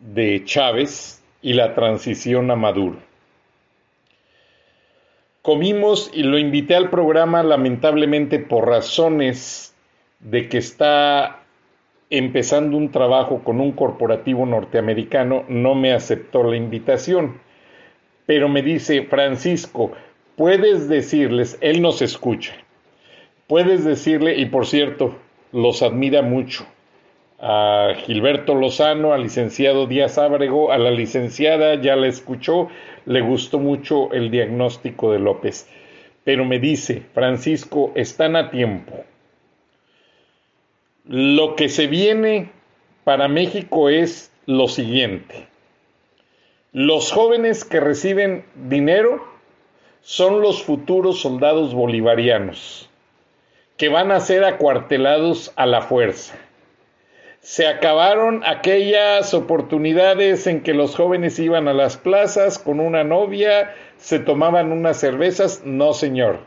de Chávez y la transición a Maduro. Comimos y lo invité al programa lamentablemente por razones de que está empezando un trabajo con un corporativo norteamericano, no me aceptó la invitación. Pero me dice, Francisco, puedes decirles, él nos escucha, puedes decirle, y por cierto, los admira mucho, a Gilberto Lozano, al licenciado Díaz Ábrego, a la licenciada, ya la escuchó, le gustó mucho el diagnóstico de López. Pero me dice, Francisco, están a tiempo lo que se viene para México es lo siguiente. Los jóvenes que reciben dinero son los futuros soldados bolivarianos, que van a ser acuartelados a la fuerza. Se acabaron aquellas oportunidades en que los jóvenes iban a las plazas con una novia, se tomaban unas cervezas. No, señor.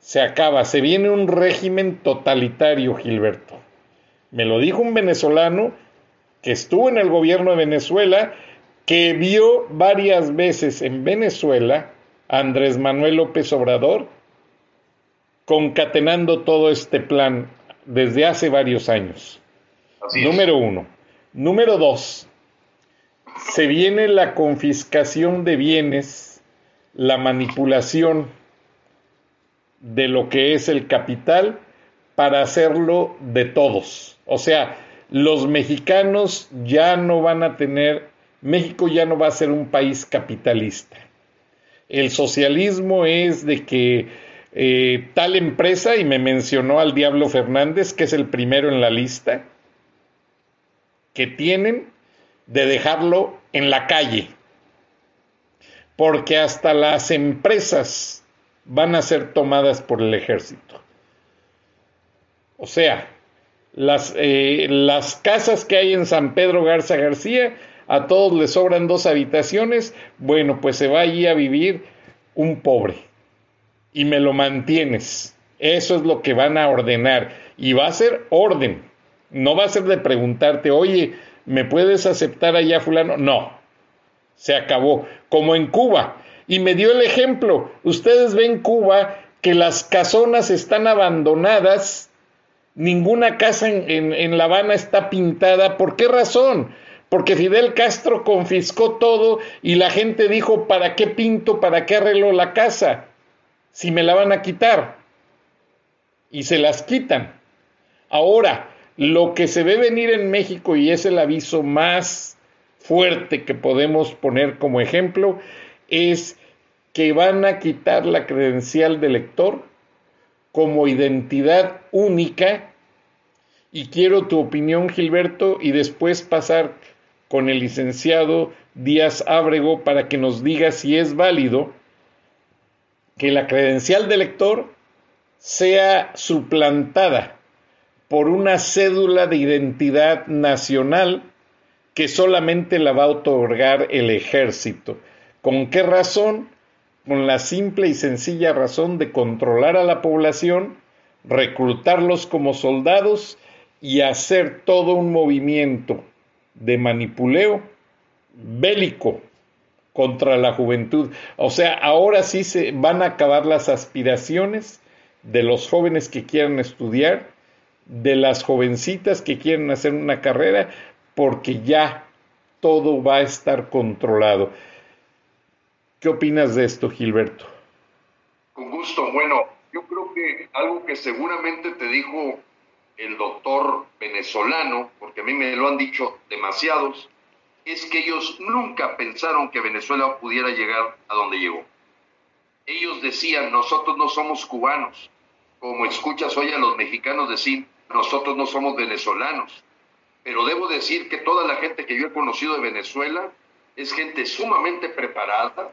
Se acaba. Se viene un régimen totalitario, Gilberto. Me lo dijo un venezolano que estuvo en el gobierno de Venezuela, que vio varias veces en Venezuela a Andrés Manuel López Obrador concatenando todo este plan desde hace varios años. Número uno. Número dos, se viene la confiscación de bienes, la manipulación de lo que es el capital para hacerlo de todos. O sea, los mexicanos ya no van a tener, México ya no va a ser un país capitalista. El socialismo es de que eh, tal empresa, y me mencionó al Diablo Fernández, que es el primero en la lista, que tienen de dejarlo en la calle, porque hasta las empresas van a ser tomadas por el ejército. O sea, las, eh, las casas que hay en San Pedro Garza García, a todos les sobran dos habitaciones, bueno, pues se va allí a vivir un pobre y me lo mantienes. Eso es lo que van a ordenar y va a ser orden. No va a ser de preguntarte, oye, ¿me puedes aceptar allá fulano? No, se acabó, como en Cuba. Y me dio el ejemplo, ustedes ven Cuba que las casonas están abandonadas Ninguna casa en, La Habana está pintada. ¿Por qué razón? Porque Fidel Castro confiscó todo y la gente dijo, ¿para qué pinto? ¿Para qué arreglo la casa? Si me la van a quitar. Y se las quitan. Ahora, lo que se ve venir en México, y es el aviso más fuerte que podemos poner como ejemplo, es que van a quitar la credencial de lector como identidad única. Y quiero tu opinión, Gilberto, y después pasar con el licenciado Díaz Ábrego para que nos diga si es válido que la credencial de lector sea suplantada por una cédula de identidad nacional que solamente la va a otorgar el ejército. ¿Con qué razón? Con la simple y sencilla razón de controlar a la población, reclutarlos como soldados y hacer todo un movimiento de manipuleo bélico contra la juventud. O sea, ahora sí se van a acabar las aspiraciones de los jóvenes que quieran estudiar, de las jovencitas que quieren hacer una carrera, porque ya todo va a estar controlado. ¿Qué opinas de esto, Gilberto? Con gusto. Bueno, yo creo que algo que seguramente te dijo el doctor venezolano, porque a mí me lo han dicho demasiados, es que ellos nunca pensaron que Venezuela pudiera llegar a donde llegó. Ellos decían, nosotros no somos cubanos, como escuchas hoy a los mexicanos decir, nosotros no somos venezolanos. Pero debo decir que toda la gente que yo he conocido de Venezuela es gente sumamente preparada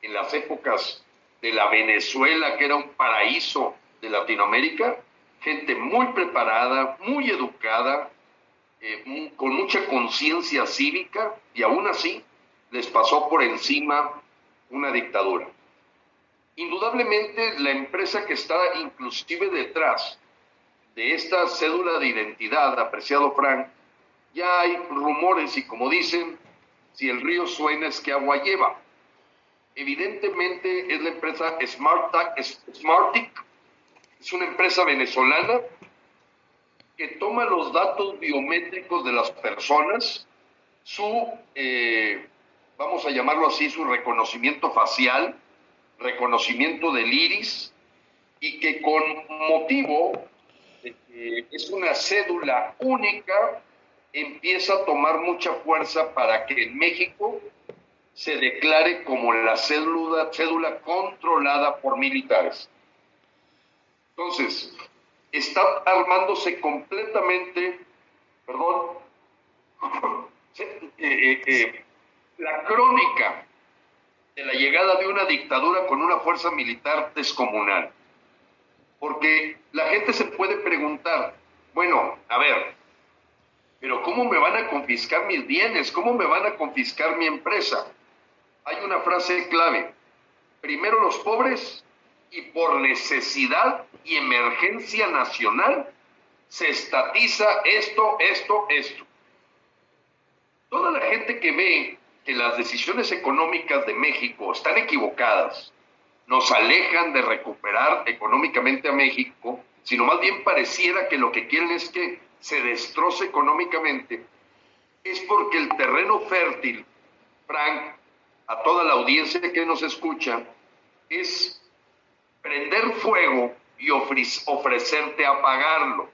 en las épocas de la Venezuela, que era un paraíso de Latinoamérica, gente muy preparada, muy educada, eh, con mucha conciencia cívica y aún así les pasó por encima una dictadura. Indudablemente la empresa que está inclusive detrás de esta cédula de identidad, apreciado Frank, ya hay rumores y como dicen, si el río suena es que agua lleva. Evidentemente es la empresa Smartic, es una empresa venezolana que toma los datos biométricos de las personas, su, eh, vamos a llamarlo así, su reconocimiento facial, reconocimiento del iris, y que con motivo es una cédula única, empieza a tomar mucha fuerza para que en México se declare como la cédula, cédula controlada por militares. Entonces, está armándose completamente, perdón, eh, eh, eh, la crónica de la llegada de una dictadura con una fuerza militar descomunal. Porque la gente se puede preguntar, bueno, a ver, pero ¿cómo me van a confiscar mis bienes? ¿Cómo me van a confiscar mi empresa? Hay una frase clave, primero los pobres y por necesidad y emergencia nacional se estatiza esto, esto, esto. Toda la gente que ve que las decisiones económicas de México están equivocadas, nos alejan de recuperar económicamente a México, sino más bien pareciera que lo que quieren es que se destroce económicamente, es porque el terreno fértil, Frank, a toda la audiencia que nos escucha, es prender fuego y ofrecerte apagarlo.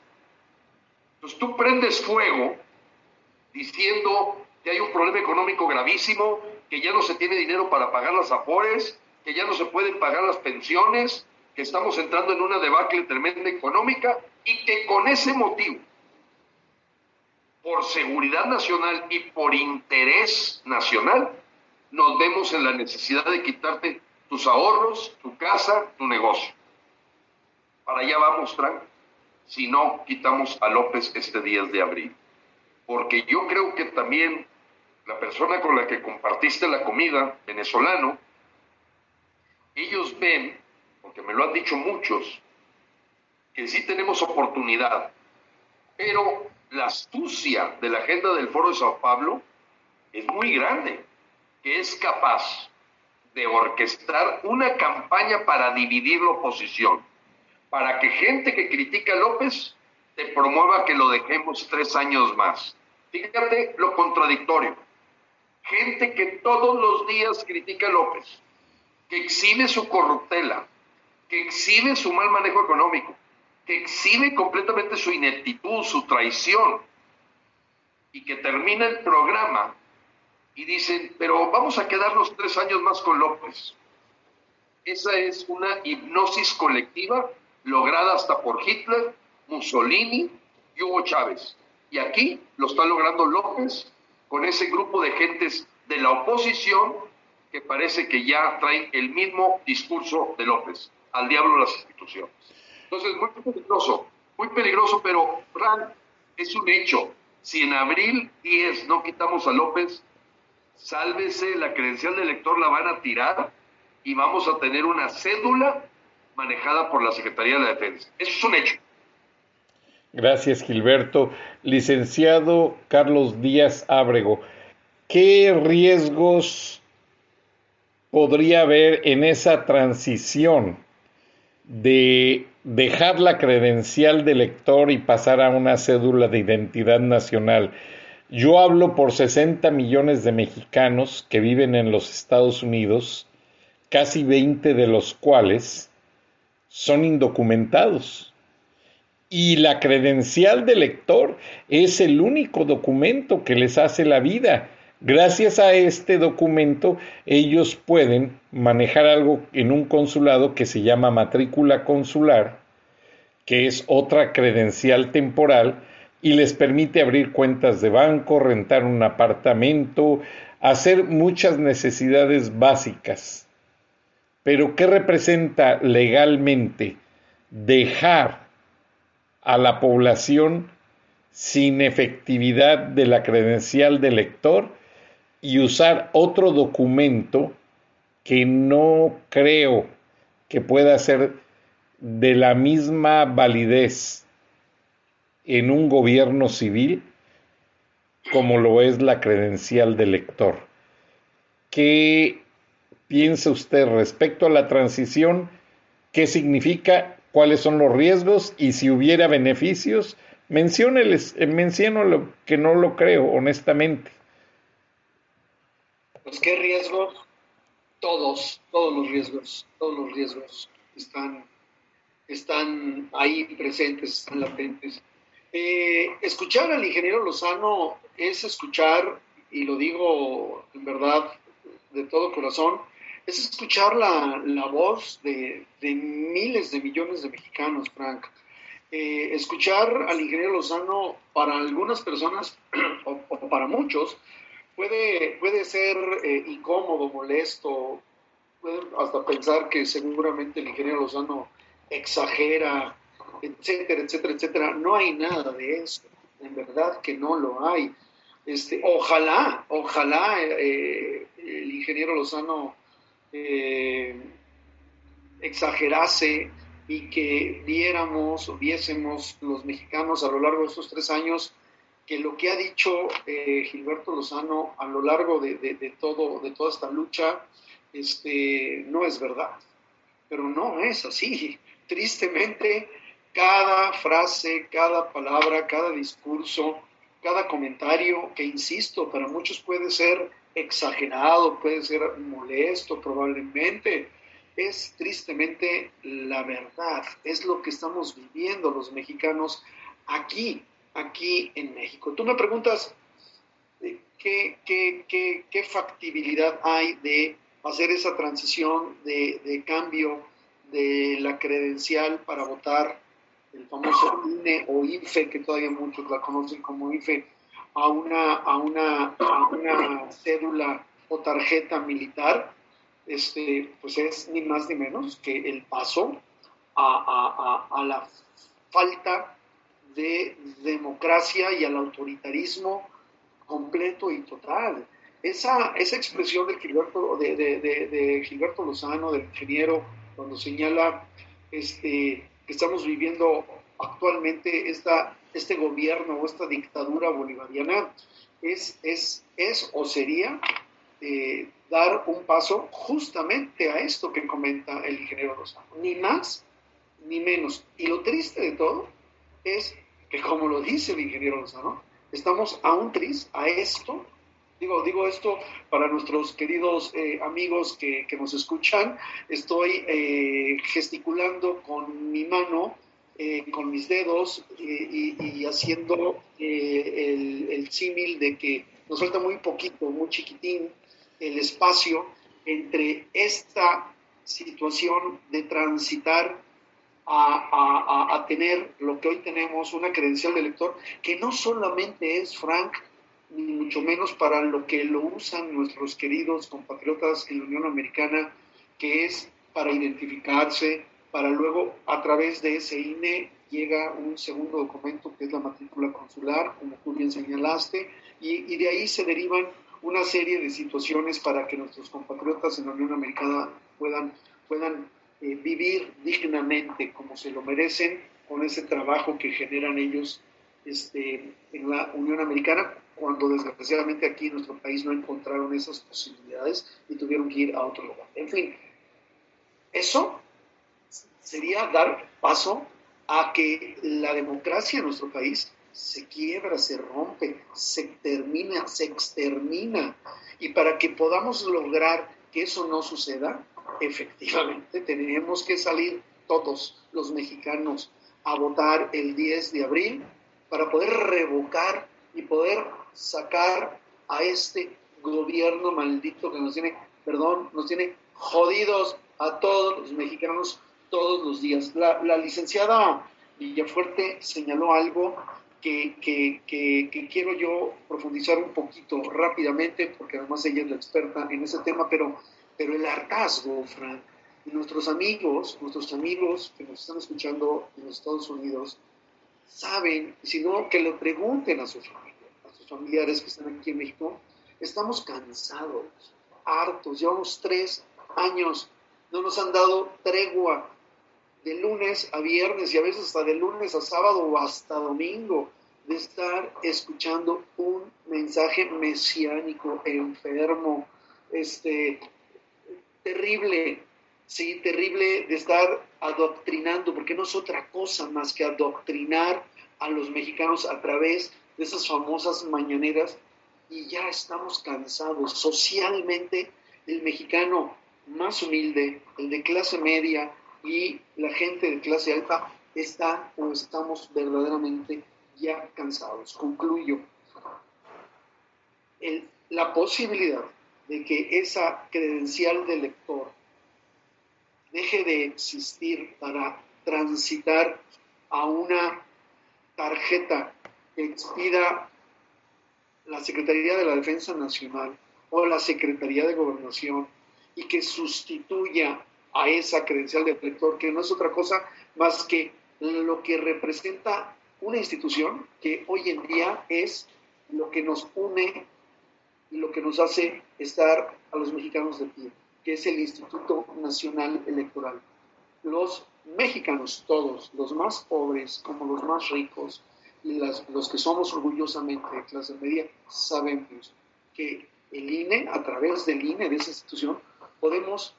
Entonces tú prendes fuego diciendo que hay un problema económico gravísimo, que ya no se tiene dinero para pagar las afores, que ya no se pueden pagar las pensiones, que estamos entrando en una debacle tremenda económica y que con ese motivo, por seguridad nacional y por interés nacional, nos vemos en la necesidad de quitarte tus ahorros, tu casa, tu negocio. Para allá vamos, Frank, si no quitamos a López este 10 de abril. Porque yo creo que también la persona con la que compartiste la comida, venezolano, ellos ven, porque me lo han dicho muchos, que sí tenemos oportunidad, pero la astucia de la agenda del Foro de Sao Paulo es muy grande, que es capaz de orquestar una campaña para dividir la oposición para que gente que critica a López te promueva que lo dejemos tres años más. Fíjate lo contradictorio. Gente que todos los días critica a López, que exhibe su corruptela, que exhibe su mal manejo económico, que exhibe completamente su ineptitud, su traición, y que termina el programa y dicen, pero vamos a quedarnos tres años más con López. Esa es una hipnosis colectiva lograda hasta por Hitler, Mussolini y Hugo Chávez. Y aquí lo está logrando López con ese grupo de gentes de la oposición que parece que ya traen el mismo discurso de López, al diablo las instituciones. Entonces, muy peligroso, muy peligroso, pero Fran, es un hecho. Si en abril 10 no quitamos a López, sálvese, la credencial de elector la van a tirar y vamos a tener una cédula manejada por la Secretaría de la Defensa. Eso es un hecho. Gracias, Gilberto. Licenciado Carlos Díaz Ábrego, ¿qué riesgos podría haber en esa transición de dejar la credencial de lector y pasar a una cédula de identidad nacional? Yo hablo por 60 millones de mexicanos que viven en los Estados Unidos, casi 20 de los cuales son indocumentados y la credencial de lector es el único documento que les hace la vida. Gracias a este documento ellos pueden manejar algo en un consulado que se llama matrícula consular, que es otra credencial temporal y les permite abrir cuentas de banco, rentar un apartamento, hacer muchas necesidades básicas. Pero ¿qué representa legalmente dejar a la población sin efectividad de la credencial de lector y usar otro documento que no creo que pueda ser de la misma validez en un gobierno civil como lo es la credencial de lector. ¿Qué piensa usted respecto a la transición? ¿Qué significa cuáles son los riesgos y si hubiera beneficios, mencióneles, eh, menciono lo que no lo creo, honestamente. Pues qué riesgos, todos, todos los riesgos, todos los riesgos están, están ahí presentes, están latentes. Eh, escuchar al ingeniero Lozano es escuchar, y lo digo en verdad de todo corazón, es escuchar la, voz de, miles de millones de mexicanos, Frank. Eh, escuchar al ingeniero Lozano para algunas personas o, para muchos puede, puede ser eh, incómodo, molesto, pueden hasta pensar que seguramente el ingeniero Lozano exagera, etcétera, etcétera, etcétera. No hay nada de eso, en verdad que no lo hay. Este, ojalá, ojalá eh, el ingeniero Lozano eh, exagerase y que viéramos o viésemos los mexicanos a lo largo de estos tres años que lo que ha dicho eh, Gilberto Lozano a lo largo de, todo, de toda esta lucha este, no es verdad. Pero no es así. Tristemente, cada frase, cada palabra, cada discurso, cada comentario, que insisto, para muchos puede ser exagerado, puede ser molesto probablemente, es tristemente la verdad, es lo que estamos viviendo los mexicanos aquí, aquí en México. Tú me preguntas eh, qué, qué, qué, factibilidad hay de hacer esa transición de, de, cambio de la credencial para votar, el famoso INE o IFE, que todavía muchos la conocen como IFE, a una, a una, una cédula o tarjeta militar, este, pues es ni más ni menos que el paso a, a, a, la falta de democracia y al autoritarismo completo y total. Esa, esa expresión de Gilberto, de, de, de, Gilberto Lozano, del ingeniero, cuando señala este, que estamos viviendo actualmente esta este gobierno o esta dictadura bolivariana es, es, es o sería eh, dar un paso justamente a esto que comenta el ingeniero Rosano, ni más ni menos. Y lo triste de todo es que, como lo dice el ingeniero Lozano, estamos a un tris, a esto, digo, digo esto para nuestros queridos eh, amigos que, que, nos escuchan, estoy eh, gesticulando con mi mano eh, con mis dedos y, haciendo el símil de que nos falta muy poquito, muy chiquitín el espacio entre esta situación de transitar a, tener lo que hoy tenemos, una credencial de elector, que no solamente es Frank, ni mucho menos para lo que lo usan nuestros queridos compatriotas en la Unión Americana, que es para identificarse, para luego a través de ese INE llega un segundo documento que es la matrícula consular, como tú bien señalaste, y, de ahí se derivan una serie de situaciones para que nuestros compatriotas en la Unión Americana puedan, puedan eh, vivir dignamente como se lo merecen con ese trabajo que generan ellos este, en la Unión Americana, cuando desgraciadamente aquí en nuestro país no encontraron esas posibilidades y tuvieron que ir a otro lugar. En fin, eso sería dar paso a que la democracia en nuestro país se quiebra, se rompe, se termina, se extermina. Y para que podamos lograr que eso no suceda, efectivamente tenemos que salir todos los mexicanos a votar el 10 de abril para poder revocar y poder sacar a este gobierno maldito que nos tiene, perdón, nos tiene jodidos a todos los mexicanos todos los días. La, licenciada Villafuerte señaló algo que, quiero yo profundizar un poquito rápidamente, porque además ella es la experta en ese tema, pero, pero el hartazgo, Frank, nuestros amigos, nuestros amigos que nos están escuchando en los Estados Unidos, saben, sino que le pregunten a sus a sus familiares que están aquí en México, estamos cansados, hartos, llevamos tres años, no nos han dado tregua, de lunes a viernes y a veces hasta de lunes a sábado o hasta domingo, de estar escuchando un mensaje mesiánico, enfermo, este, terrible, sí, terrible de estar adoctrinando, porque no es otra cosa más que adoctrinar a los mexicanos a través de esas famosas mañaneras y ya estamos cansados. Socialmente, el mexicano más humilde, el de clase media, y la gente de clase alta está o estamos verdaderamente ya cansados. Concluyo. la posibilidad de que esa credencial de lector deje de existir para transitar a una tarjeta que expida la Secretaría de la Defensa Nacional o la Secretaría de Gobernación y que sustituya a esa credencial de lector, que no es otra cosa más que lo que representa una institución que hoy en día es lo que nos une y lo que nos hace estar a los mexicanos de pie, que es el Instituto Nacional Electoral. Los mexicanos, todos, los más pobres como los más ricos, y los que somos orgullosamente de clase media, sabemos que el INE, a través del INE, de esa institución, podemos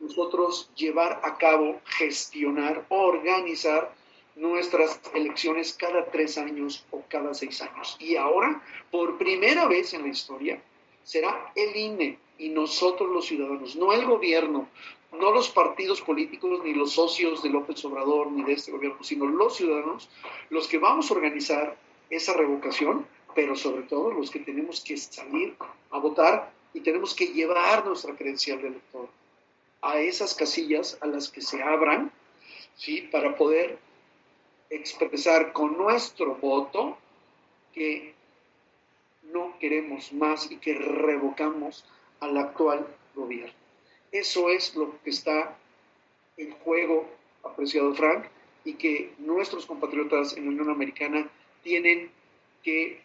nosotros llevar a cabo, gestionar, organizar nuestras elecciones cada tres años o cada seis años. Y ahora, por primera vez en la historia, será el INE y nosotros los ciudadanos, no el gobierno, no los partidos políticos ni los socios de López Obrador ni de este gobierno, sino los ciudadanos, los que vamos a organizar esa revocación, pero sobre todo los que tenemos que salir a votar y tenemos que llevar nuestra credencial de elector a esas casillas a las que se abran, ¿sí? Para poder expresar con nuestro voto que no queremos más y que revocamos al actual gobierno. Eso es lo que está en juego, apreciado Frank, y que nuestros compatriotas en la Unión Americana tienen que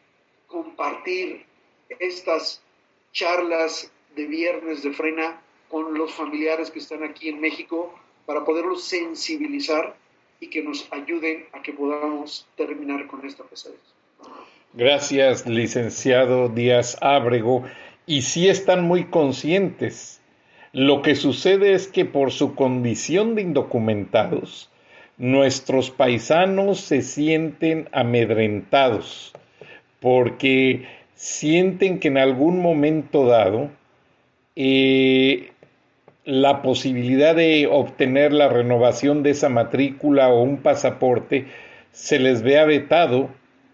compartir estas charlas de viernes de frena con los familiares que están aquí en México para poderlos sensibilizar y que nos ayuden a que podamos terminar con esta pesadilla. Gracias, licenciado Díaz Ábrego. Y sí están muy conscientes. Lo que sucede es que por su condición de indocumentados, nuestros paisanos se sienten amedrentados porque sienten que en algún momento dado eh, la posibilidad de obtener la renovación de esa matrícula o un pasaporte se les vea vetado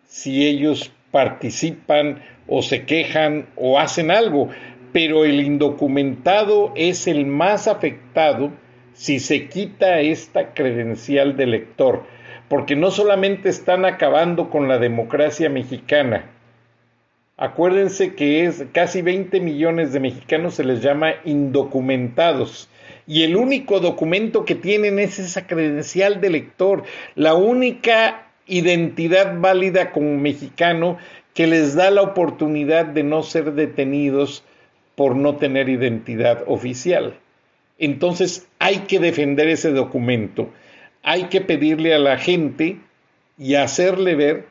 si ellos participan o se quejan o hacen algo, pero el indocumentado es el más afectado si se quita esta credencial de elector, porque no solamente están acabando con la democracia mexicana, acuérdense que es casi 20 millones de mexicanos se les llama indocumentados y el único documento que tienen es esa credencial de elector, la única identidad válida como mexicano que les da la oportunidad de no ser detenidos por no tener identidad oficial. Entonces hay que defender ese documento, hay que pedirle a la gente y hacerle ver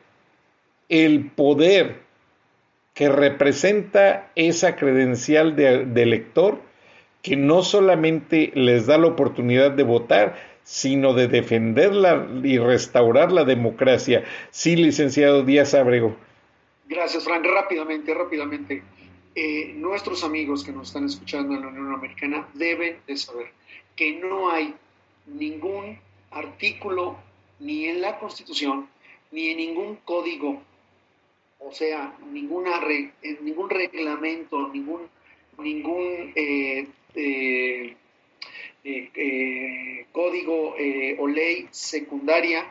el poder que representa esa credencial de, elector que no solamente les da la oportunidad de votar, sino de defenderla y restaurar la democracia. Sí, licenciado Díaz Abrego. Gracias, Frank. Rápidamente, rápidamente. Eh, nuestros amigos que nos están escuchando en la Unión Americana deben de saber que no hay ningún artículo ni en la Constitución ni en ningún código, o sea, ninguna ningún reglamento, ningún, ningún eh, eh, código o ley secundaria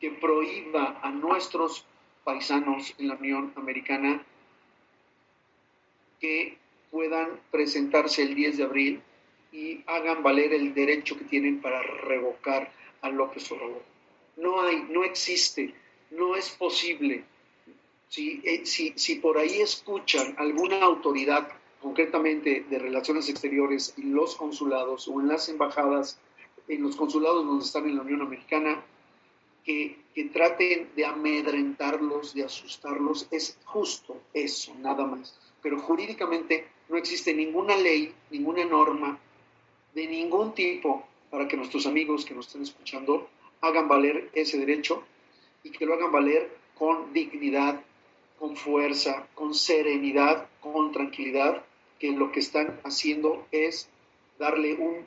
que prohíba a nuestros paisanos en la Unión Americana que puedan presentarse el 10 de abril y hagan valer el derecho que tienen para revocar a López Obrador. No hay, no existe, no es posible. Si, eh, si, si por ahí escuchan alguna autoridad, concretamente de relaciones exteriores, en los consulados o en las embajadas, en los consulados donde están en la Unión Americana, que, traten de amedrentarlos, de asustarlos, es justo eso, nada más. Pero jurídicamente no existe ninguna ley, ninguna norma de ningún tipo para que nuestros amigos que nos estén escuchando hagan valer ese derecho y que lo hagan valer con dignidad, con fuerza, con serenidad, con tranquilidad, que lo que están haciendo es darle un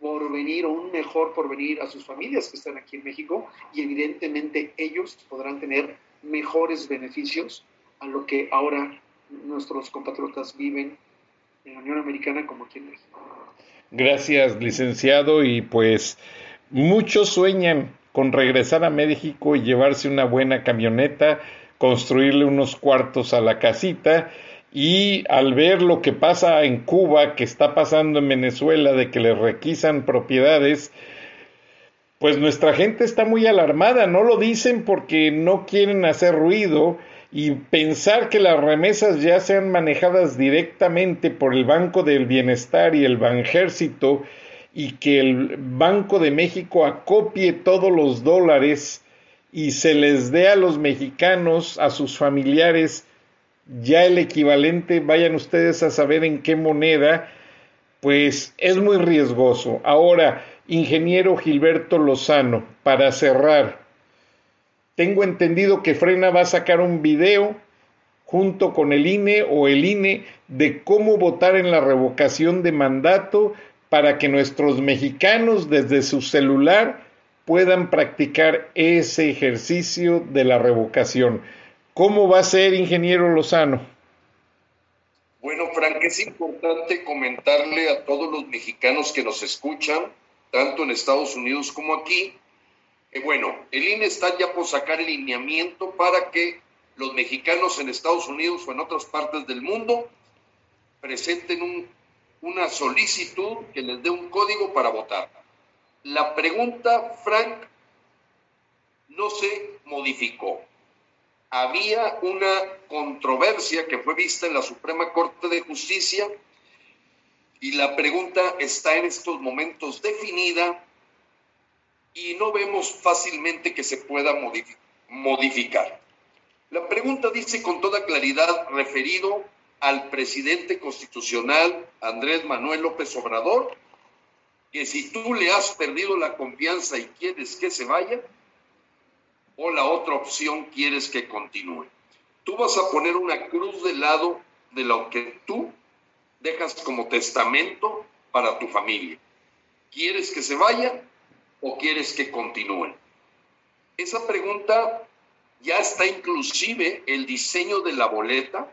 porvenir o un mejor porvenir a sus familias que están aquí en México y evidentemente ellos podrán tener mejores beneficios a lo que ahora nuestros compatriotas viven en la Unión Americana como aquí en México. Gracias, licenciado, y pues muchos sueñan con regresar a México y llevarse una buena camioneta, construirle unos cuartos a la casita y al ver lo que pasa en Cuba, que está pasando en Venezuela, de que le requisan propiedades, pues nuestra gente está muy alarmada, no lo dicen porque no quieren hacer ruido y pensar que las remesas ya sean manejadas directamente por el Banco del Bienestar y el Banjército y que el Banco de México acopie todos los dólares y se les dé a los mexicanos, a sus familiares, ya el equivalente, vayan ustedes a saber en qué moneda, pues es muy riesgoso. Ahora, ingeniero Gilberto Lozano, para cerrar, tengo entendido que Frena va a sacar un video junto con el INE o el INE de cómo votar en la revocación de mandato para que nuestros mexicanos desde su celular puedan practicar ese ejercicio de la revocación. ¿Cómo va a ser, ingeniero Lozano? Bueno, Frank, es importante comentarle a todos los mexicanos que nos escuchan, tanto en Estados Unidos como aquí, que bueno, el INE está ya por sacar el lineamiento para que los mexicanos en Estados Unidos o en otras partes del mundo presenten una solicitud que les dé un código para votar. La pregunta, Frank, no se modificó había una controversia que fue vista en la Suprema Corte de Justicia y la pregunta está en estos momentos definida y no vemos fácilmente que se pueda modificar. La pregunta dice con toda claridad referido al presidente constitucional Andrés Manuel López Obrador, que si tú le has perdido la confianza y quieres que se vaya, o la otra opción quieres que continúe. Tú vas a poner una cruz de lado de lo que tú dejas como testamento para tu familia. ¿Quieres que se vaya o quieres que continúe? Esa pregunta ya está inclusive el diseño de la boleta,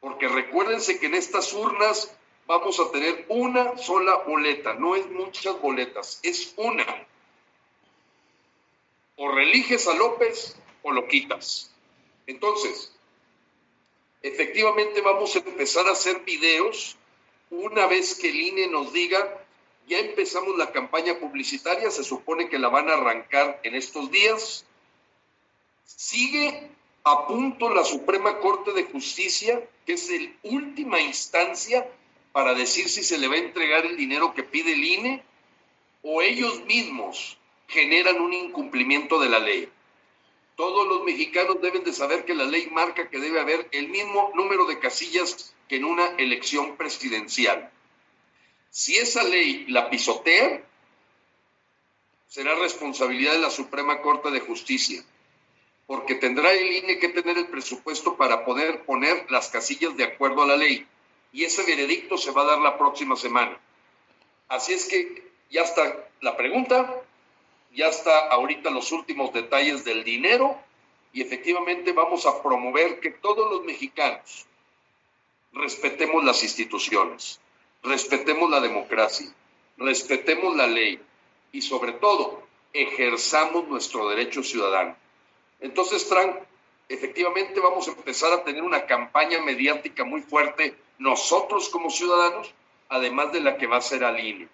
porque recuérdense que en estas urnas vamos a tener una sola boleta, no es muchas boletas, es una. O religes a López o lo quitas. Entonces, efectivamente vamos a empezar a hacer videos una vez que el INE nos diga, ya empezamos la campaña publicitaria, se supone que la van a arrancar en estos días. Sigue a punto la Suprema Corte de Justicia, que es la última instancia para decir si se le va a entregar el dinero que pide el INE, o ellos mismos generan un incumplimiento de la ley. Todos los mexicanos deben de saber que la ley marca que debe haber el mismo número de casillas que en una elección presidencial. Si esa ley la pisotea, será responsabilidad de la Suprema Corte de Justicia, porque tendrá el INE que tener el presupuesto para poder poner las casillas de acuerdo a la ley. Y ese veredicto se va a dar la próxima semana. Así es que ya está la pregunta, ya está ahorita los últimos detalles del dinero y efectivamente vamos a promover que todos los mexicanos respetemos las instituciones, respetemos la democracia, respetemos la ley y sobre todo ejerzamos nuestro derecho ciudadano. Entonces, Frank, efectivamente vamos a empezar a tener una campaña mediática muy fuerte nosotros como ciudadanos, además de la que va a ser al INE.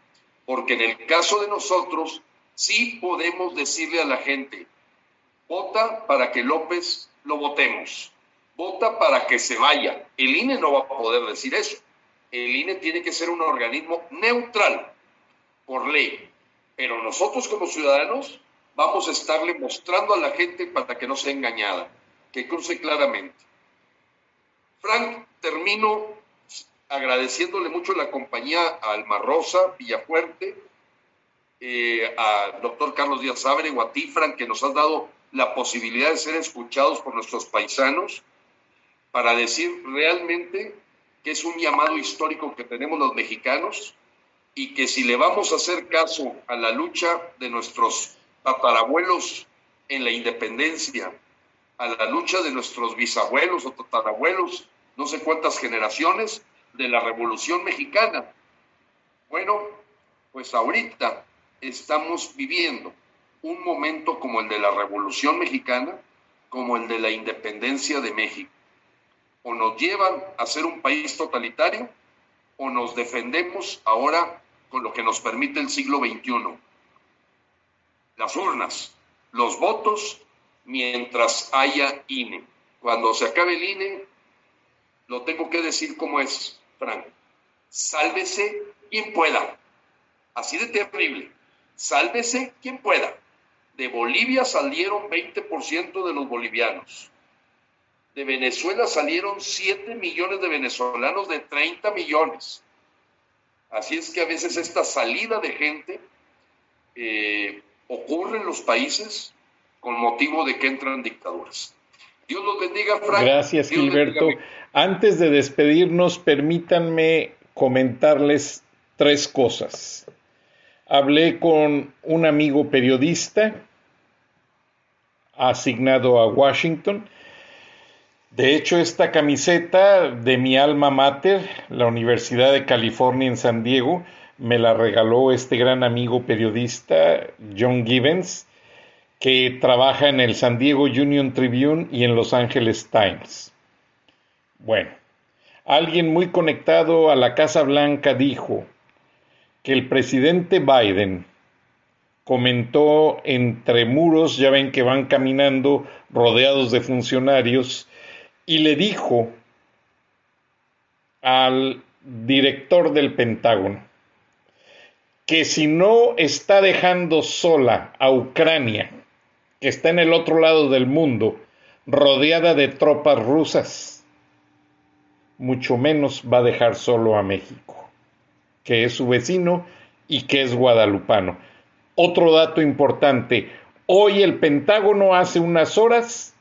Porque en el caso de nosotros, sí podemos decirle a la gente, vota para que López lo votemos vota para que se vaya. El INE no va a poder decir eso. El INE tiene que ser un organismo neutral por ley. Pero nosotros como ciudadanos vamos a estarle mostrando a la gente para que no sea engañada, que cruce claramente. Frank, termino agradeciéndole mucho la compañía a Alma Rosa, Villafuerte, eh, al doctor Carlos Díaz Abre o a ti, Frank, que nos has dado la posibilidad de ser escuchados por nuestros paisanos para decir realmente que es un llamado histórico que tenemos los mexicanos y que si le vamos a hacer caso a la lucha de nuestros tatarabuelos en la independencia, a la lucha de nuestros bisabuelos o tatarabuelos, no sé cuántas generaciones, de la Revolución Mexicana. Bueno, pues ahorita estamos viviendo un momento como el de la Revolución Mexicana, como el de la independencia de México o nos llevan a ser un país totalitario o nos defendemos ahora con lo que nos permite el siglo XXI. Las urnas, los votos, mientras haya INE. Cuando se acabe el INE, lo tengo que decir como es, Frank. Sálvese quien pueda. Así de terrible. Sálvese quien pueda. De Bolivia salieron 20% de los bolivianos de Venezuela salieron 7 millones de venezolanos de 30 millones. Así es que a veces esta salida de gente eh, ocurre en los países con motivo de que entran dictaduras. Dios los bendiga, Frank. Gracias, Gilberto. Antes de despedirnos, permítanme comentarles tres cosas. Hablé con un amigo periodista asignado a Washington de hecho, esta camiseta de mi alma mater, la Universidad de California en San Diego, me la regaló este gran amigo periodista, John Gibbons, que trabaja en el San Diego Union Tribune y en Los Angeles Times. Bueno, alguien muy conectado a la Casa Blanca dijo que el presidente Biden comentó entre muros, ya ven que van caminando rodeados de funcionarios, y le dijo al director del Pentágono que si no está dejando sola a Ucrania, que está en el otro lado del mundo, rodeada de tropas rusas, mucho menos va a dejar solo a México, que es su vecino y que es guadalupano. Otro dato importante, hoy el Pentágono hace unas horas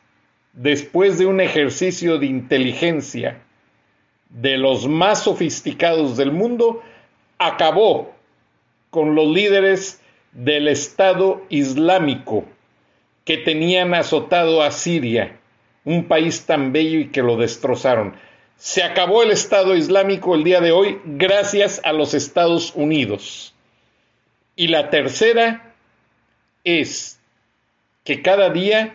después de un ejercicio de inteligencia de los más sofisticados del mundo, acabó con los líderes del Estado Islámico que tenían azotado a Siria, un país tan bello y que lo destrozaron. Se acabó el Estado Islámico el día de hoy gracias a los Estados Unidos. Y la tercera es que cada día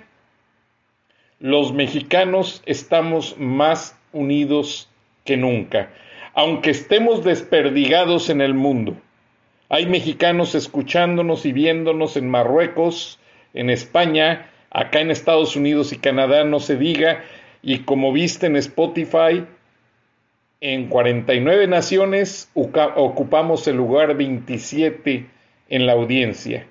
los mexicanos estamos más unidos que nunca, aunque estemos desperdigados en el mundo. Hay mexicanos escuchándonos y viéndonos en Marruecos, en España, acá en Estados Unidos y Canadá, no se diga, y como viste en Spotify, en 49 naciones ocupamos el lugar 27 en la audiencia.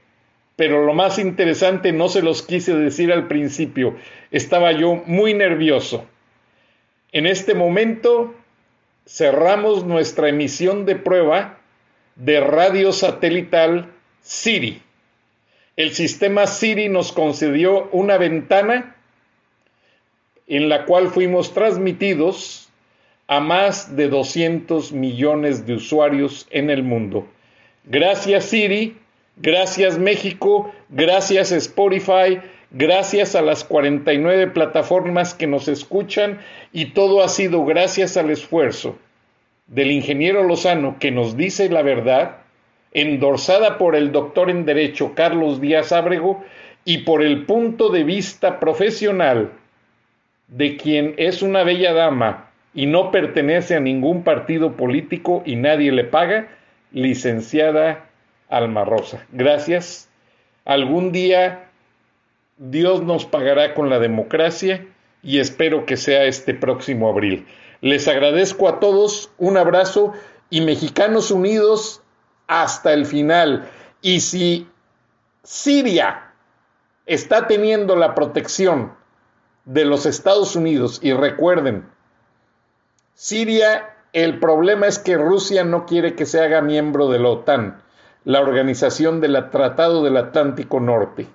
Pero lo más interesante, no se los quise decir al principio, estaba yo muy nervioso. En este momento cerramos nuestra emisión de prueba de radio satelital Siri. El sistema Siri nos concedió una ventana en la cual fuimos transmitidos a más de 200 millones de usuarios en el mundo. Gracias Siri, gracias México, gracias Spotify, gracias a las 49 plataformas que nos escuchan. Y todo ha sido gracias al esfuerzo del ingeniero Lozano que nos dice la verdad, endorsada por el doctor en Derecho Carlos Díaz Ábrego y por el punto de vista profesional de quien es una bella dama y no pertenece a ningún partido político y nadie le paga, licenciada Alma Rosa. Gracias. Algún día Dios nos pagará con la democracia y espero que sea este próximo abril. Les agradezco a todos, un abrazo y Mexicanos Unidos hasta el final. Y si Siria está teniendo la protección de los Estados Unidos, y recuerden, Siria, el problema es que Rusia no quiere que se haga miembro de la OTAN, la organización del Tratado del Atlántico Norte.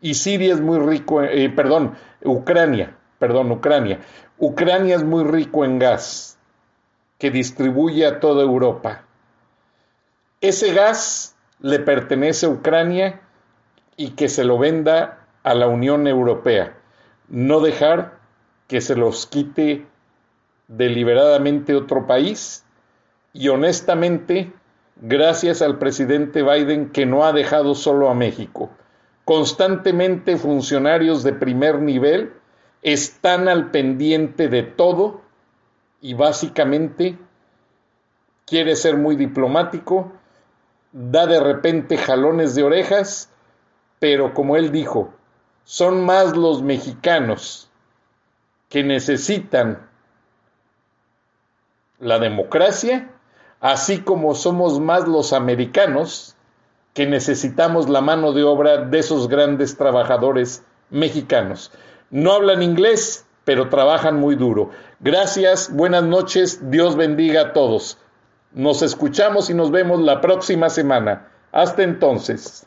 Y Siria es muy rico, eh, perdón, Ucrania, perdón, Ucrania. Ucrania es muy rico en gas que distribuye a toda Europa. Ese gas le pertenece a Ucrania y que se lo venda a la Unión Europea. No dejar que se los quite deliberadamente otro país y honestamente, gracias al presidente Biden que no ha dejado solo a México. Constantemente funcionarios de primer nivel están al pendiente de todo y básicamente quiere ser muy diplomático, da de repente jalones de orejas, pero como él dijo, son más los mexicanos que necesitan la democracia, así como somos más los americanos que necesitamos la mano de obra de esos grandes trabajadores mexicanos. No hablan inglés, pero trabajan muy duro. Gracias, buenas noches, Dios bendiga a todos. Nos escuchamos y nos vemos la próxima semana. Hasta entonces.